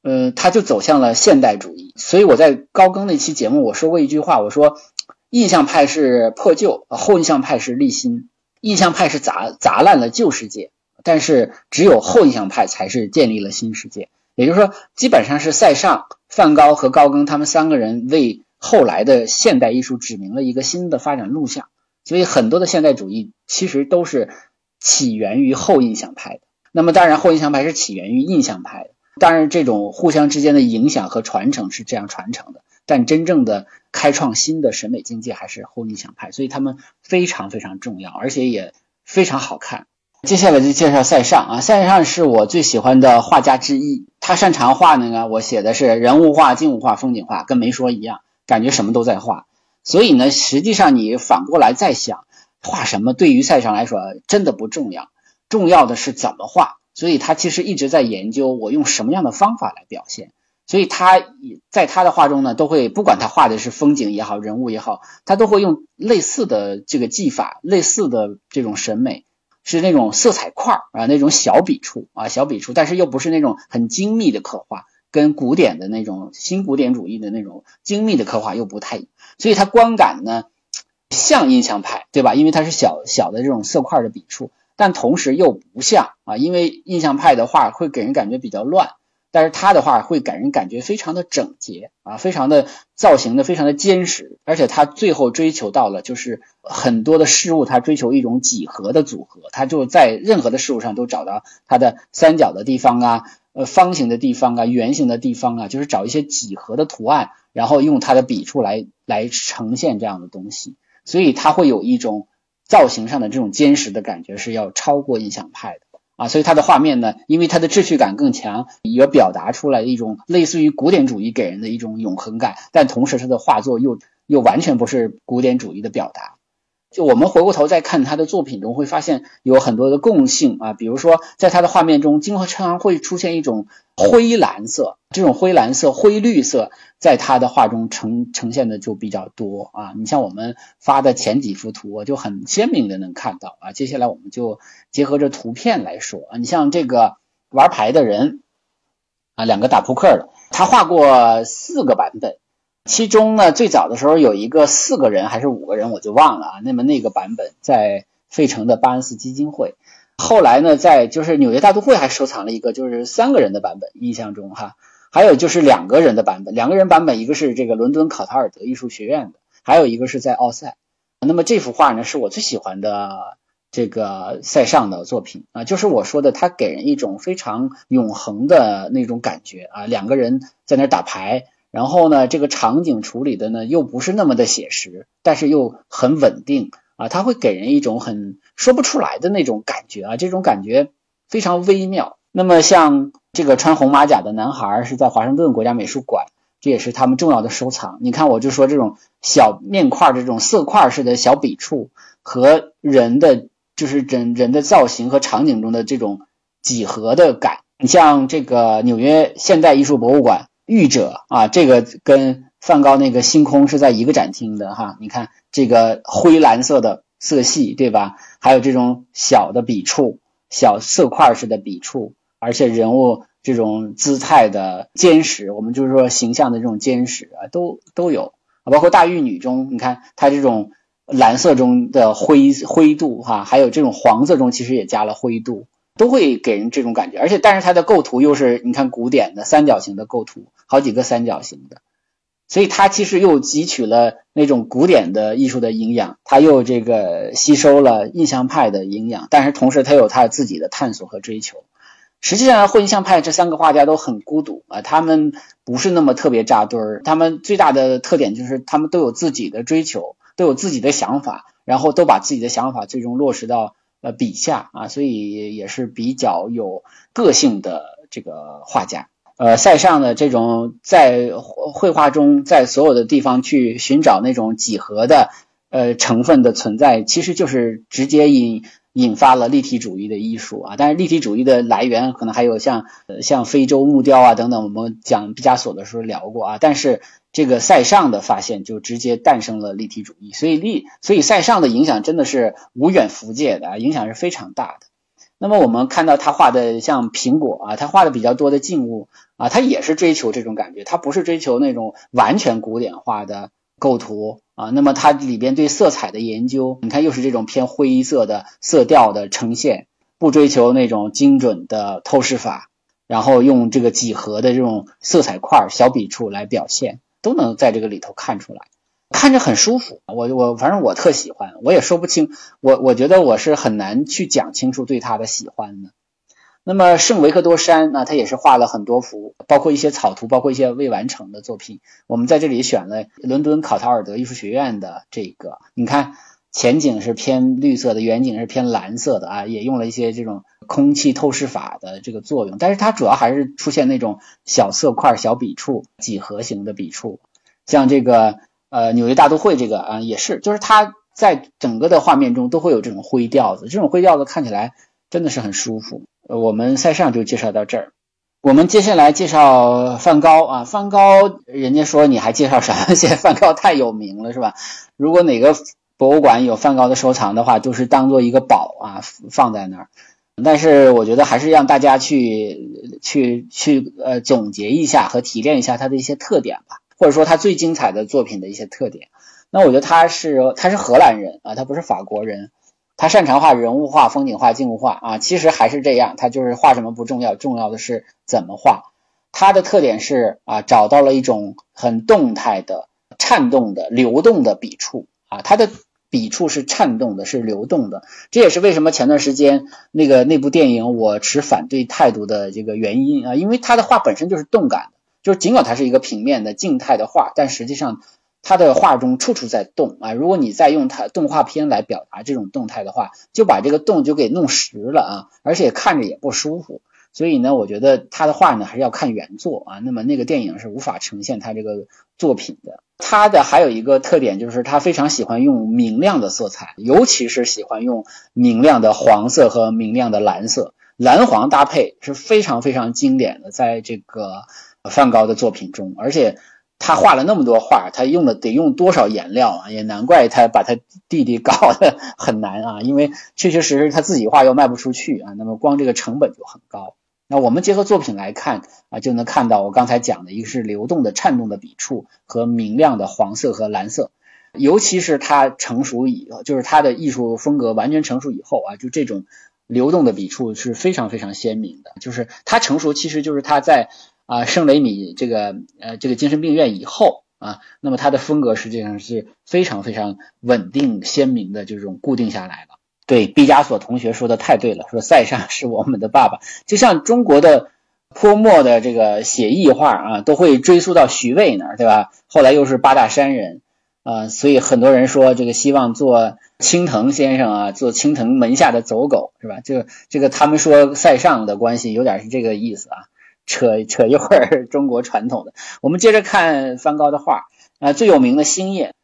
嗯，他就走向了现代主义，所以我在高更那期节目我说过一句话，我说印象派是破旧，后印象派是立新，印象派是砸砸烂了旧世界，但是只有后印象派才是建立了新世界。也就是说，基本上是塞尚、梵高和高更他们三个人为后来的现代艺术指明了一个新的发展路向。所以很多的现代主义其实都是起源于后印象派的。那么当然，后印象派是起源于印象派的。当然，这种互相之间的影响和传承是这样传承的，但真正的开创新的审美境界还是后印象派，所以他们非常非常重要，而且也非常好看。接下来就介绍塞尚啊，塞尚是我最喜欢的画家之一，他擅长画那个，我写的是人物画、静物画、风景画，跟没说一样，感觉什么都在画。所以呢，实际上你反过来再想，画什么对于塞尚来说真的不重要，重要的是怎么画。所以他其实一直在研究我用什么样的方法来表现，所以他在他的画中呢，都会不管他画的是风景也好，人物也好，他都会用类似的这个技法，类似的这种审美，是那种色彩块啊，那种小笔触啊，小笔触，但是又不是那种很精密的刻画，跟古典的那种新古典主义的那种精密的刻画又不太，所以它观感呢像印象派，对吧？因为它是小小的这种色块的笔触。但同时又不像啊，因为印象派的画会给人感觉比较乱，但是他的话会给人感觉非常的整洁啊，非常的造型的非常的坚实，而且他最后追求到了就是很多的事物，他追求一种几何的组合，他就在任何的事物上都找到它的三角的地方啊，呃方形的地方啊，圆形的地方啊，就是找一些几何的图案，然后用他的笔触来来呈现这样的东西，所以他会有一种造型上的这种坚实的感觉是要超过印象派的。啊，所以它的画面呢，因为它的秩序感更强，也表达出来一种类似于古典主义给人的一种永恒感，但同时它的画作又又完全不是古典主义的表达。就我们回过头再看他的作品中，会发现有很多的共性啊，比如说在他的画面中，经常会出现一种灰蓝色，这种灰蓝色、灰绿色，在他的画中呈呈现的就比较多啊。你像我们发的前几幅图，我就很鲜明的能看到啊。接下来我们就结合着图片来说啊，你像这个玩牌的人啊，两个打扑克的，他画过四个版本。其中呢，最早的时候有一个四个人还是五个人，我就忘了啊。那么那个版本在费城的巴恩斯基金会，后来呢，在就是纽约大都会还收藏了一个就是三个人的版本，印象中哈，还有就是两个人的版本，两个人版本一个是这个伦敦考塔尔德艺术学院的，还有一个是在奥赛。那么这幅画呢，是我最喜欢的这个塞尚的作品啊，就是我说的，他给人一种非常永恒的那种感觉啊，两个人在那打牌。然后呢，这个场景处理的呢又不是那么的写实，但是又很稳定啊，它会给人一种很说不出来的那种感觉啊，这种感觉非常微妙。那么像这个穿红马甲的男孩是在华盛顿国家美术馆，这也是他们重要的收藏。你看，我就说这种小面块这种色块式的小笔触和人的就是人人的造型和场景中的这种几何的感。你像这个纽约现代艺术博物馆。御者啊，这个跟梵高那个星空是在一个展厅的哈。你看这个灰蓝色的色系，对吧？还有这种小的笔触，小色块式的笔触，而且人物这种姿态的坚实，我们就是说形象的这种坚实啊，都都有。包括大玉女中，你看它这种蓝色中的灰灰度哈，还有这种黄色中其实也加了灰度。都会给人这种感觉，而且但是它的构图又是你看古典的三角形的构图，好几个三角形的，所以它其实又汲取了那种古典的艺术的营养，它又这个吸收了印象派的营养，但是同时它有它自己的探索和追求。实际上，后印象派这三个画家都很孤独啊，他们不是那么特别扎堆儿，他们最大的特点就是他们都有自己的追求，都有自己的想法，然后都把自己的想法最终落实到。呃，笔下啊，所以也是比较有个性的这个画家。呃，塞尚的这种在绘画中，在所有的地方去寻找那种几何的呃成分的存在，其实就是直接引引发了立体主义的艺术啊。但是立体主义的来源可能还有像像非洲木雕啊等等，我们讲毕加索的时候聊过啊。但是这个塞尚的发现就直接诞生了立体主义，所以立所以塞尚的影响真的是无远弗届的啊，影响是非常大的。那么我们看到他画的像苹果啊，他画的比较多的静物啊，他也是追求这种感觉，他不是追求那种完全古典化的构图啊。那么它里边对色彩的研究，你看又是这种偏灰色的色调的呈现，不追求那种精准的透视法，然后用这个几何的这种色彩块小笔触来表现。都能在这个里头看出来，看着很舒服。我我反正我特喜欢，我也说不清。我我觉得我是很难去讲清楚对他的喜欢的。那么圣维克多山那他也是画了很多幅，包括一些草图，包括一些未完成的作品。我们在这里选了伦敦考塔尔德艺术学院的这个，你看。前景是偏绿色的，远景是偏蓝色的啊，也用了一些这种空气透视法的这个作用，但是它主要还是出现那种小色块、小笔触、几何形的笔触，像这个呃纽约大都会这个啊也是，就是它在整个的画面中都会有这种灰调子，这种灰调子看起来真的是很舒服。呃，我们塞尚就介绍到这儿，我们接下来介绍梵高啊，梵高，人家说你还介绍啥？现在梵高太有名了是吧？如果哪个。博物馆有梵高的收藏的话，都是当做一个宝啊放在那儿。但是我觉得还是让大家去去去呃总结一下和提炼一下他的一些特点吧，或者说他最精彩的作品的一些特点。那我觉得他是他是荷兰人啊，他不是法国人。他擅长画人物画、风景画、静物画啊，其实还是这样，他就是画什么不重要，重要的是怎么画。他的特点是啊，找到了一种很动态的、颤动的、流动的笔触啊，他的笔触是颤动的，是流动的。这也是为什么前段时间那个那部电影我持反对态度的这个原因啊，因为他的画本身就是动感的，就是尽管它是一个平面的静态的画，但实际上他的画中处处在动啊。如果你再用它动画片来表达这种动态的话，就把这个动就给弄实了啊，而且看着也不舒服。所以呢，我觉得他的画呢还是要看原作啊。那么那个电影是无法呈现他这个作品的。他的还有一个特点就是他非常喜欢用明亮的色彩，尤其是喜欢用明亮的黄色和明亮的蓝色，蓝黄搭配是非常非常经典的，在这个梵高的作品中。而且他画了那么多画，他用了得用多少颜料啊？也难怪他把他弟弟搞得 很难啊，因为确确实实他自己画又卖不出去啊，那么光这个成本就很高。那我们结合作品来看啊，就能看到我刚才讲的一个是流动的、颤动的笔触和明亮的黄色和蓝色，尤其是它成熟以后，就是它的艺术风格完全成熟以后啊，就这种流动的笔触是非常非常鲜明的。就是它成熟，其实就是它在啊圣雷米这个呃这个精神病院以后啊，那么它的风格实际上是非常非常稳定鲜明的这种固定下来了。对毕加索同学说的太对了，说塞尚是我们的爸爸，就像中国的泼墨的这个写意画啊，都会追溯到徐渭那儿，对吧？后来又是八大山人啊，所以很多人说这个希望做青藤先生啊，做青藤门下的走狗，是吧？就这个他们说塞尚的关系有点是这个意思啊，扯扯一会儿中国传统的。我们接着看梵高的画啊，最有名的星夜。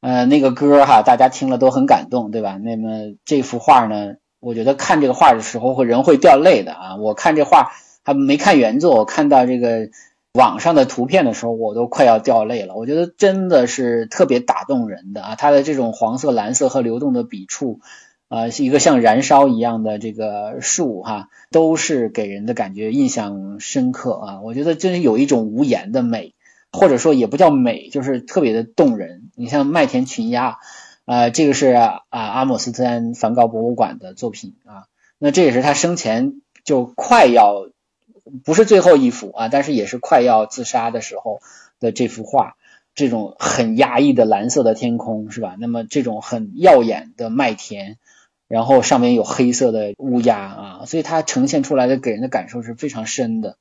呃，那个歌哈，大家听了都很感动，对吧？那么这幅画呢，我觉得看这个画的时候会人会掉泪的啊！我看这画还没看原作，我看到这个网上的图片的时候，我都快要掉泪了。我觉得真的是特别打动人的啊！它的这种黄色、蓝色和流动的笔触，啊，是一个像燃烧一样的这个树哈，都是给人的感觉印象深刻啊！我觉得真是有一种无言的美。或者说也不叫美，就是特别的动人。你像麦田群鸦，啊，这个是啊阿姆斯特丹梵高博物馆的作品啊。那这也是他生前就快要不是最后一幅啊，但是也是快要自杀的时候的这幅画。这种很压抑的蓝色的天空是吧？那么这种很耀眼的麦田，然后上面有黑色的乌鸦啊，所以它呈现出来的给人的感受是非常深的。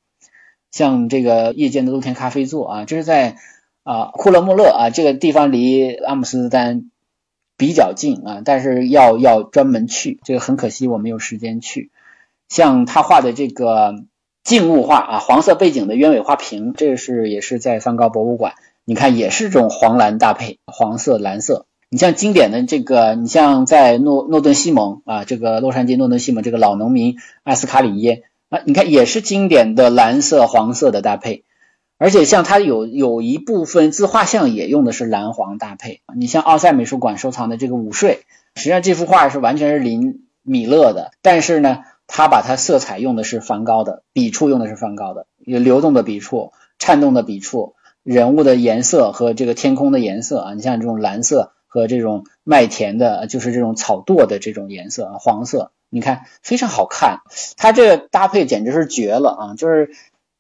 像这个夜间的露天咖啡座啊，这是在啊库勒穆勒啊这个地方离阿姆斯特丹比较近啊，但是要要专门去，这个很可惜我没有时间去。像他画的这个静物画啊，黄色背景的鸢尾花瓶，这是也是在梵高博物馆，你看也是这种黄蓝搭配，黄色蓝色。你像经典的这个，你像在诺诺顿西蒙啊，这个洛杉矶诺顿西蒙这个老农民艾斯卡里耶。啊，你看也是经典的蓝色黄色的搭配，而且像它有有一部分自画像也用的是蓝黄搭配。你像奥赛美术馆收藏的这个午睡，实际上这幅画是完全是临米勒的，但是呢，他把它色彩用的是梵高的，笔触用的是梵高的，有流动的笔触、颤动的笔触、人物的颜色和这个天空的颜色啊，你像这种蓝色和这种麦田的，就是这种草垛的这种颜色啊，黄色。你看非常好看，它这个搭配简直是绝了啊！就是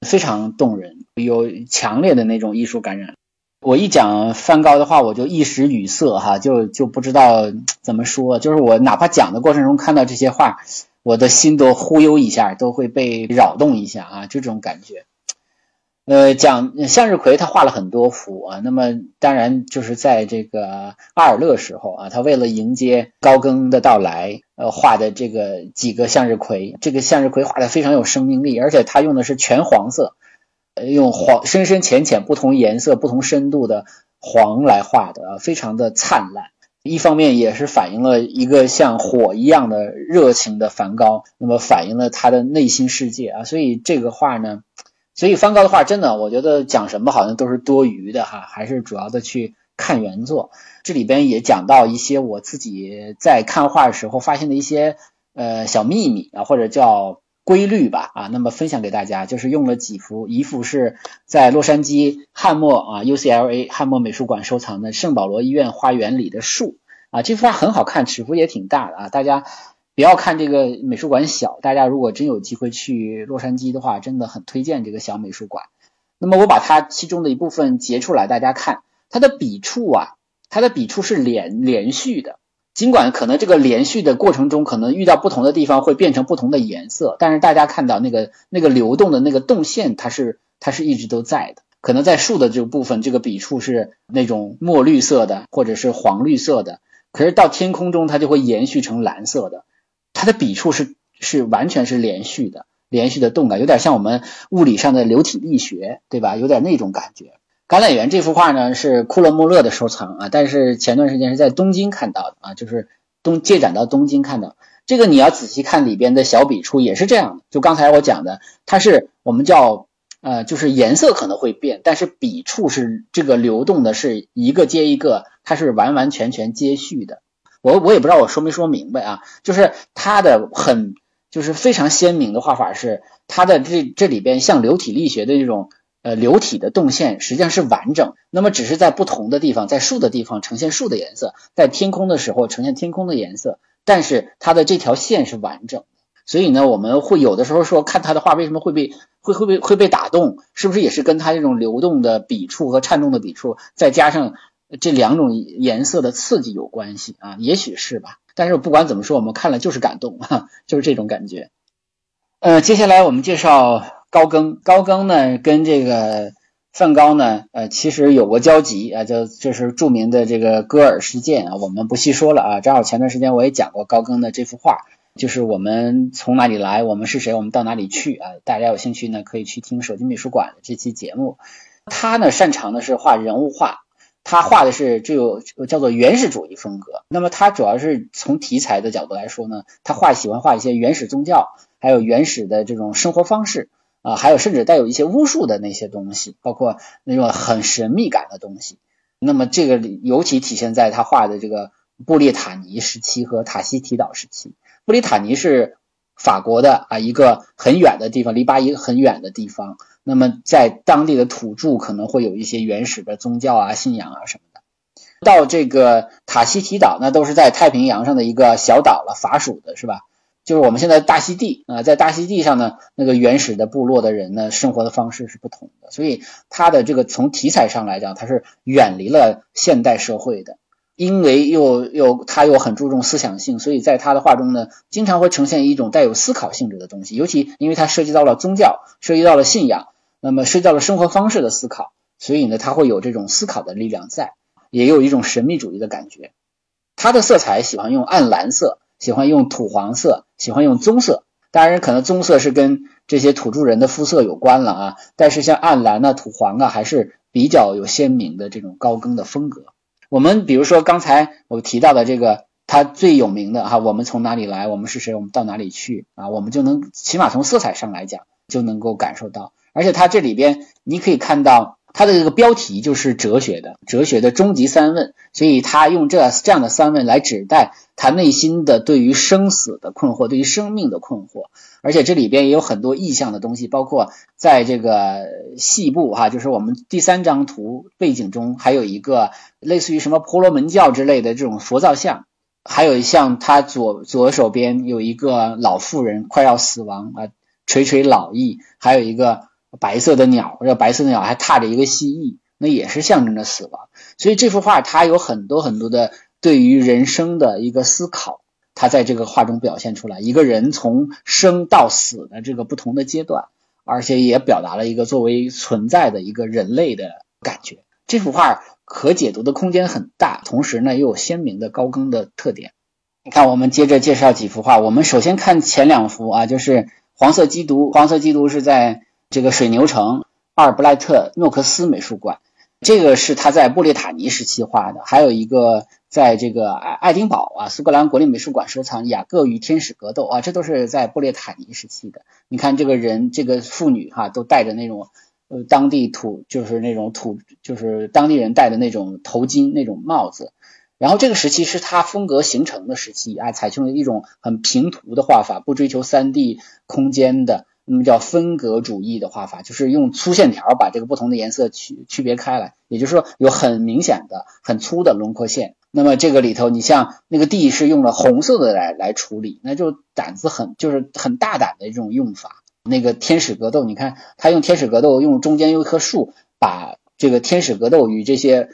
非常动人，有强烈的那种艺术感染。我一讲梵高的话，我就一时语塞哈，就就不知道怎么说。就是我哪怕讲的过程中看到这些画，我的心都忽悠一下，都会被扰动一下啊，这种感觉。呃，讲向日葵，他画了很多幅啊。那么当然就是在这个阿尔勒时候啊，他为了迎接高更的到来，呃，画的这个几个向日葵。这个向日葵画的非常有生命力，而且他用的是全黄色，呃，用黄深深浅浅不同颜色、不同深度的黄来画的啊，非常的灿烂。一方面也是反映了一个像火一样的热情的梵高，那么反映了他的内心世界啊。所以这个画呢。所以梵高的画真的，我觉得讲什么好像都是多余的哈，还是主要的去看原作。这里边也讲到一些我自己在看画的时候发现的一些呃小秘密啊，或者叫规律吧啊。那么分享给大家，就是用了几幅，一幅是在洛杉矶汉默啊 UCLA 汉默美术馆收藏的圣保罗医院花园里的树啊，这幅画很好看，尺幅也挺大的啊，大家。不要看这个美术馆小，大家如果真有机会去洛杉矶的话，真的很推荐这个小美术馆。那么我把它其中的一部分截出来，大家看它的笔触啊，它的笔触是连连续的。尽管可能这个连续的过程中，可能遇到不同的地方会变成不同的颜色，但是大家看到那个那个流动的那个动线，它是它是一直都在的。可能在树的这个部分，这个笔触是那种墨绿色的，或者是黄绿色的，可是到天空中它就会延续成蓝色的。它的笔触是是完全是连续的，连续的动感，有点像我们物理上的流体力学，对吧？有点那种感觉。橄榄园这幅画呢是库勒穆勒的收藏啊，但是前段时间是在东京看到的啊，就是东借展到东京看到这个，你要仔细看里边的小笔触也是这样的，就刚才我讲的，它是我们叫呃，就是颜色可能会变，但是笔触是这个流动的，是一个接一个，它是完完全全接续的。我我也不知道我说没说明白啊，就是它的很就是非常鲜明的画法是它的这这里边像流体力学的这种。呃，流体的动线实际上是完整，那么只是在不同的地方，在树的地方呈现树的颜色，在天空的时候呈现天空的颜色，但是它的这条线是完整的。所以呢，我们会有的时候说看他的画为什么会被会会被会被打动，是不是也是跟他这种流动的笔触和颤动的笔触，再加上这两种颜色的刺激有关系啊？也许是吧。但是不管怎么说，我们看了就是感动，就是这种感觉。呃，接下来我们介绍。高更，高更呢，跟这个梵高呢，呃，其实有过交集啊，就就是著名的这个戈尔事件啊，我们不细说了啊。正好前段时间我也讲过高更的这幅画，就是我们从哪里来，我们是谁，我们到哪里去啊？大家有兴趣呢，可以去听手机美术馆的这期节目。他呢，擅长的是画人物画，他画的是这个叫做原始主义风格。那么他主要是从题材的角度来说呢，他画喜欢画一些原始宗教，还有原始的这种生活方式。啊，还有甚至带有一些巫术的那些东西，包括那种很神秘感的东西。那么这个尤其体现在他画的这个布列塔尼时期和塔希提岛时期。布列塔尼是法国的啊一个很远的地方，离巴黎很远的地方。那么在当地的土著可能会有一些原始的宗教啊、信仰啊什么的。到这个塔希提岛，那都是在太平洋上的一个小岛了，法属的是吧？就是我们现在大溪地啊，在大溪地上呢，那个原始的部落的人呢，生活的方式是不同的，所以他的这个从题材上来讲，他是远离了现代社会的，因为又又他又很注重思想性，所以在他的画中呢，经常会呈现一种带有思考性质的东西，尤其因为它涉及到了宗教，涉及到了信仰，那么涉及到了生活方式的思考，所以呢，他会有这种思考的力量在，也有一种神秘主义的感觉。他的色彩喜欢用暗蓝色。喜欢用土黄色，喜欢用棕色。当然，可能棕色是跟这些土著人的肤色有关了啊。但是像暗蓝啊、土黄啊，还是比较有鲜明的这种高更的风格。我们比如说刚才我提到的这个，他最有名的哈，我们从哪里来，我们是谁，我们到哪里去啊？我们就能起码从色彩上来讲，就能够感受到。而且它这里边你可以看到。它的这个标题就是哲学的，哲学的终极三问，所以他用这这样的三问来指代他内心的对于生死的困惑，对于生命的困惑。而且这里边也有很多意象的东西，包括在这个细部哈，就是我们第三张图背景中还有一个类似于什么婆罗门教之类的这种佛造像，还有像他左左手边有一个老妇人快要死亡啊，垂垂老矣，还有一个。白色的鸟，这白色的鸟还踏着一个蜥蜴，那也是象征着死亡。所以这幅画它有很多很多的对于人生的一个思考，它在这个画中表现出来。一个人从生到死的这个不同的阶段，而且也表达了一个作为存在的一个人类的感觉。这幅画可解读的空间很大，同时呢又有鲜明的高更的特点。你看，我们接着介绍几幅画。我们首先看前两幅啊，就是黄色基督。黄色基督是在。这个水牛城阿尔布赖特诺克斯美术馆，这个是他在布列塔尼时期画的，还有一个在这个爱爱丁堡啊苏格兰国立美术馆收藏雅各与天使格斗啊，这都是在布列塔尼时期的。你看这个人，这个妇女哈，都戴着那种呃当地土就是那种土就是当地人戴的那种头巾那种帽子。然后这个时期是他风格形成的时期啊，采用了一种很平涂的画法，不追求三 D 空间的。那么叫分隔主义的画法，就是用粗线条把这个不同的颜色区区别开来，也就是说有很明显的、很粗的轮廓线。那么这个里头，你像那个地是用了红色的来来处理，那就胆子很，就是很大胆的这种用法。那个天使格斗，你看他用天使格斗，用中间有一棵树，把这个天使格斗与这些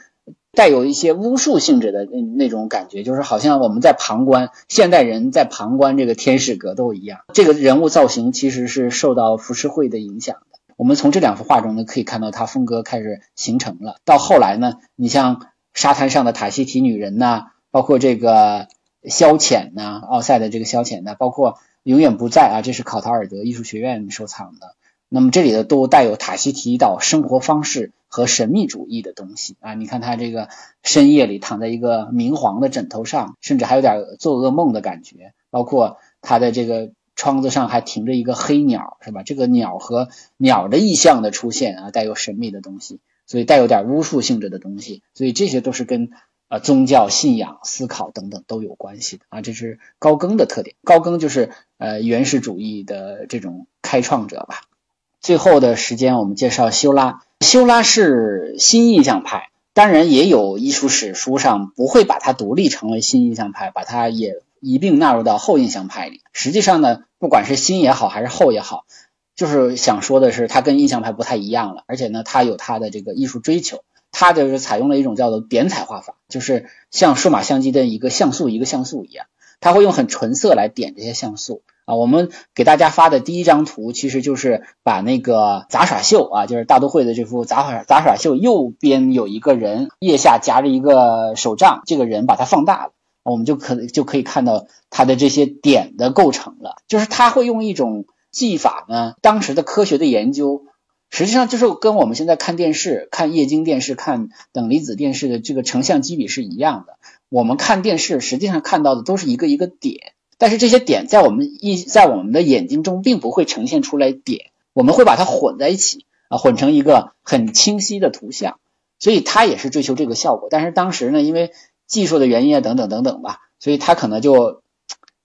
带有一些巫术性质的那那种感觉，就是好像我们在旁观现代人在旁观这个天使格斗一样。这个人物造型其实是受到浮世绘的影响的。我们从这两幅画中呢，可以看到他风格开始形成了。到后来呢，你像沙滩上的塔希提女人呐，包括这个消遣呐，奥赛的这个消遣呐，包括永远不在啊，这是考陶尔德艺术学院收藏的。那么这里的都带有塔希提岛生活方式和神秘主义的东西啊。你看他这个深夜里躺在一个明黄的枕头上，甚至还有点做噩梦的感觉。包括他的这个。窗子上还停着一个黑鸟，是吧？这个鸟和鸟的意象的出现啊，带有神秘的东西，所以带有点巫术性质的东西，所以这些都是跟呃宗教信仰、思考等等都有关系的啊。这是高更的特点，高更就是呃原始主义的这种开创者吧。最后的时间，我们介绍修拉。修拉是新印象派，当然也有艺术史书上不会把它独立成为新印象派，把它也。一并纳入到后印象派里。实际上呢，不管是新也好，还是后也好，就是想说的是，它跟印象派不太一样了。而且呢，它有它的这个艺术追求，它就是采用了一种叫做点彩画法，就是像数码相机的一个像素一个像素一样，它会用很纯色来点这些像素啊。我们给大家发的第一张图，其实就是把那个杂耍秀啊，就是大都会的这幅杂耍杂耍秀，右边有一个人腋下夹着一个手杖，这个人把它放大了。我们就可就可以看到它的这些点的构成了，就是他会用一种技法呢，当时的科学的研究，实际上就是跟我们现在看电视、看液晶电视、看等离子电视的这个成像机理是一样的。我们看电视实际上看到的都是一个一个点，但是这些点在我们一在我们的眼睛中并不会呈现出来点，我们会把它混在一起啊，混成一个很清晰的图像，所以它也是追求这个效果。但是当时呢，因为技术的原因啊，等等等等吧，所以他可能就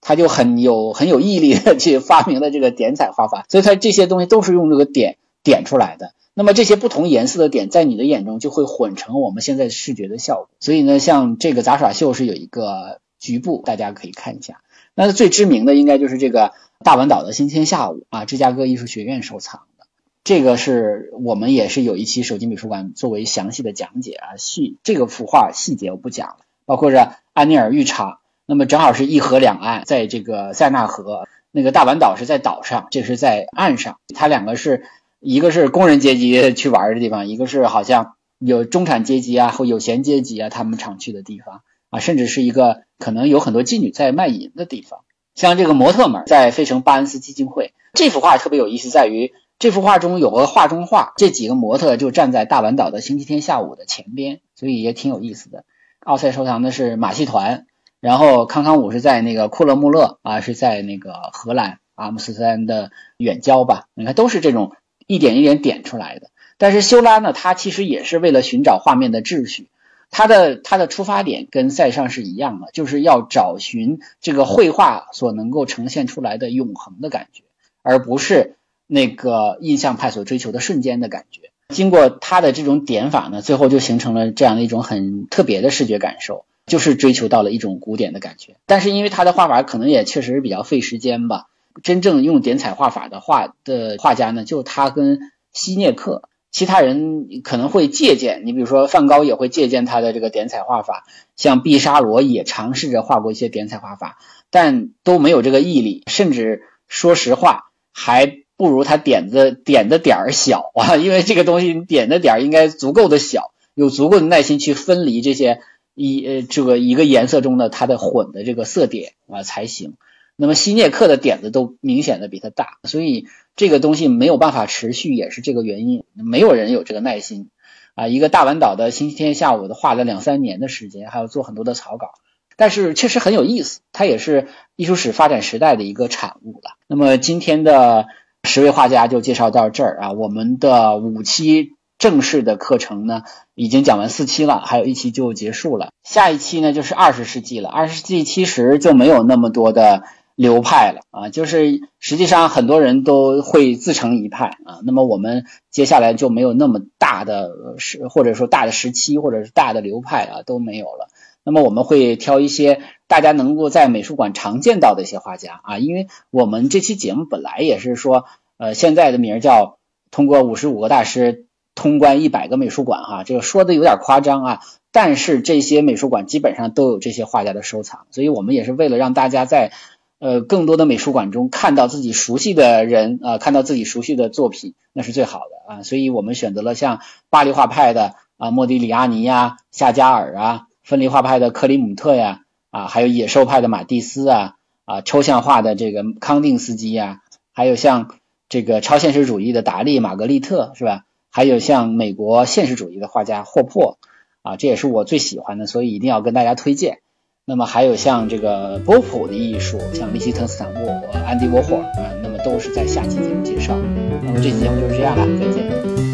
他就很有很有毅力的去发明了这个点彩画法，所以他这些东西都是用这个点点出来的。那么这些不同颜色的点在你的眼中就会混成我们现在视觉的效果。所以呢，像这个杂耍秀是有一个局部，大家可以看一下。那最知名的应该就是这个大阪岛的星期天下午啊，芝加哥艺术学院收藏的。这个是我们也是有一期手机美术馆作为详细的讲解啊，细这个幅画细节我不讲了，包括这安尼尔浴场，那么正好是一河两岸，在这个塞纳河，那个大阪岛是在岛上，这是在岸上，它两个是一个是工人阶级去玩的地方，一个是好像有中产阶级啊或有闲阶级啊他们常去的地方。啊，甚至是一个可能有很多妓女在卖淫的地方，像这个模特们在费城巴恩斯基金会，这幅画特别有意思在于。这幅画中有个画中画，这几个模特就站在大阪岛的星期天下午的前边，所以也挺有意思的。奥赛收藏的是马戏团，然后康康舞是在那个库勒穆勒啊，是在那个荷兰阿姆斯特丹的远郊吧？你看都是这种一点一点点出来的。但是修拉呢，他其实也是为了寻找画面的秩序，他的他的出发点跟塞尚是一样的，就是要找寻这个绘画所能够呈现出来的永恒的感觉，而不是。那个印象派所追求的瞬间的感觉，经过他的这种点法呢，最后就形成了这样的一种很特别的视觉感受，就是追求到了一种古典的感觉。但是因为他的画法可能也确实是比较费时间吧，真正用点彩画法的画的画家呢，就他跟希涅克，其他人可能会借鉴。你比如说梵高也会借鉴他的这个点彩画法，像毕沙罗也尝试着画过一些点彩画法，但都没有这个毅力，甚至说实话还。不如他点子点的点儿小啊，因为这个东西点的点儿应该足够的小，有足够的耐心去分离这些一呃这个一个颜色中的它的混的这个色点啊才行。那么希涅克的点子都明显的比他大，所以这个东西没有办法持续，也是这个原因。没有人有这个耐心啊，一个大阪岛的星期天下午的画了两三年的时间，还要做很多的草稿。但是确实很有意思，它也是艺术史发展时代的一个产物了。那么今天的。十位画家就介绍到这儿啊，我们的五期正式的课程呢，已经讲完四期了，还有一期就结束了。下一期呢就是二十世纪了，二十世纪其实就没有那么多的流派了啊，就是实际上很多人都会自成一派啊。那么我们接下来就没有那么大的时，或者说大的时期，或者是大的流派啊都没有了。那么我们会挑一些大家能够在美术馆常见到的一些画家啊，因为我们这期节目本来也是说，呃，现在的名叫通过五十五个大师通关一百个美术馆哈，这个说的有点夸张啊，但是这些美术馆基本上都有这些画家的收藏，所以我们也是为了让大家在呃更多的美术馆中看到自己熟悉的人啊，看到自己熟悉的作品，那是最好的啊，所以我们选择了像巴黎画派的啊莫迪里阿尼呀、夏加尔啊，分离画派的克里姆特呀，啊还有野兽派的马蒂斯啊，啊抽象画的这个康定斯基呀，还有像。这个超现实主义的达利、玛格丽特是吧？还有像美国现实主义的画家霍珀啊，这也是我最喜欢的，所以一定要跟大家推荐。那么还有像这个波普的艺术，像利希特斯坦沃、安迪沃霍啊，那么都是在下期节目介绍。那么这期节目就是这样了，再见。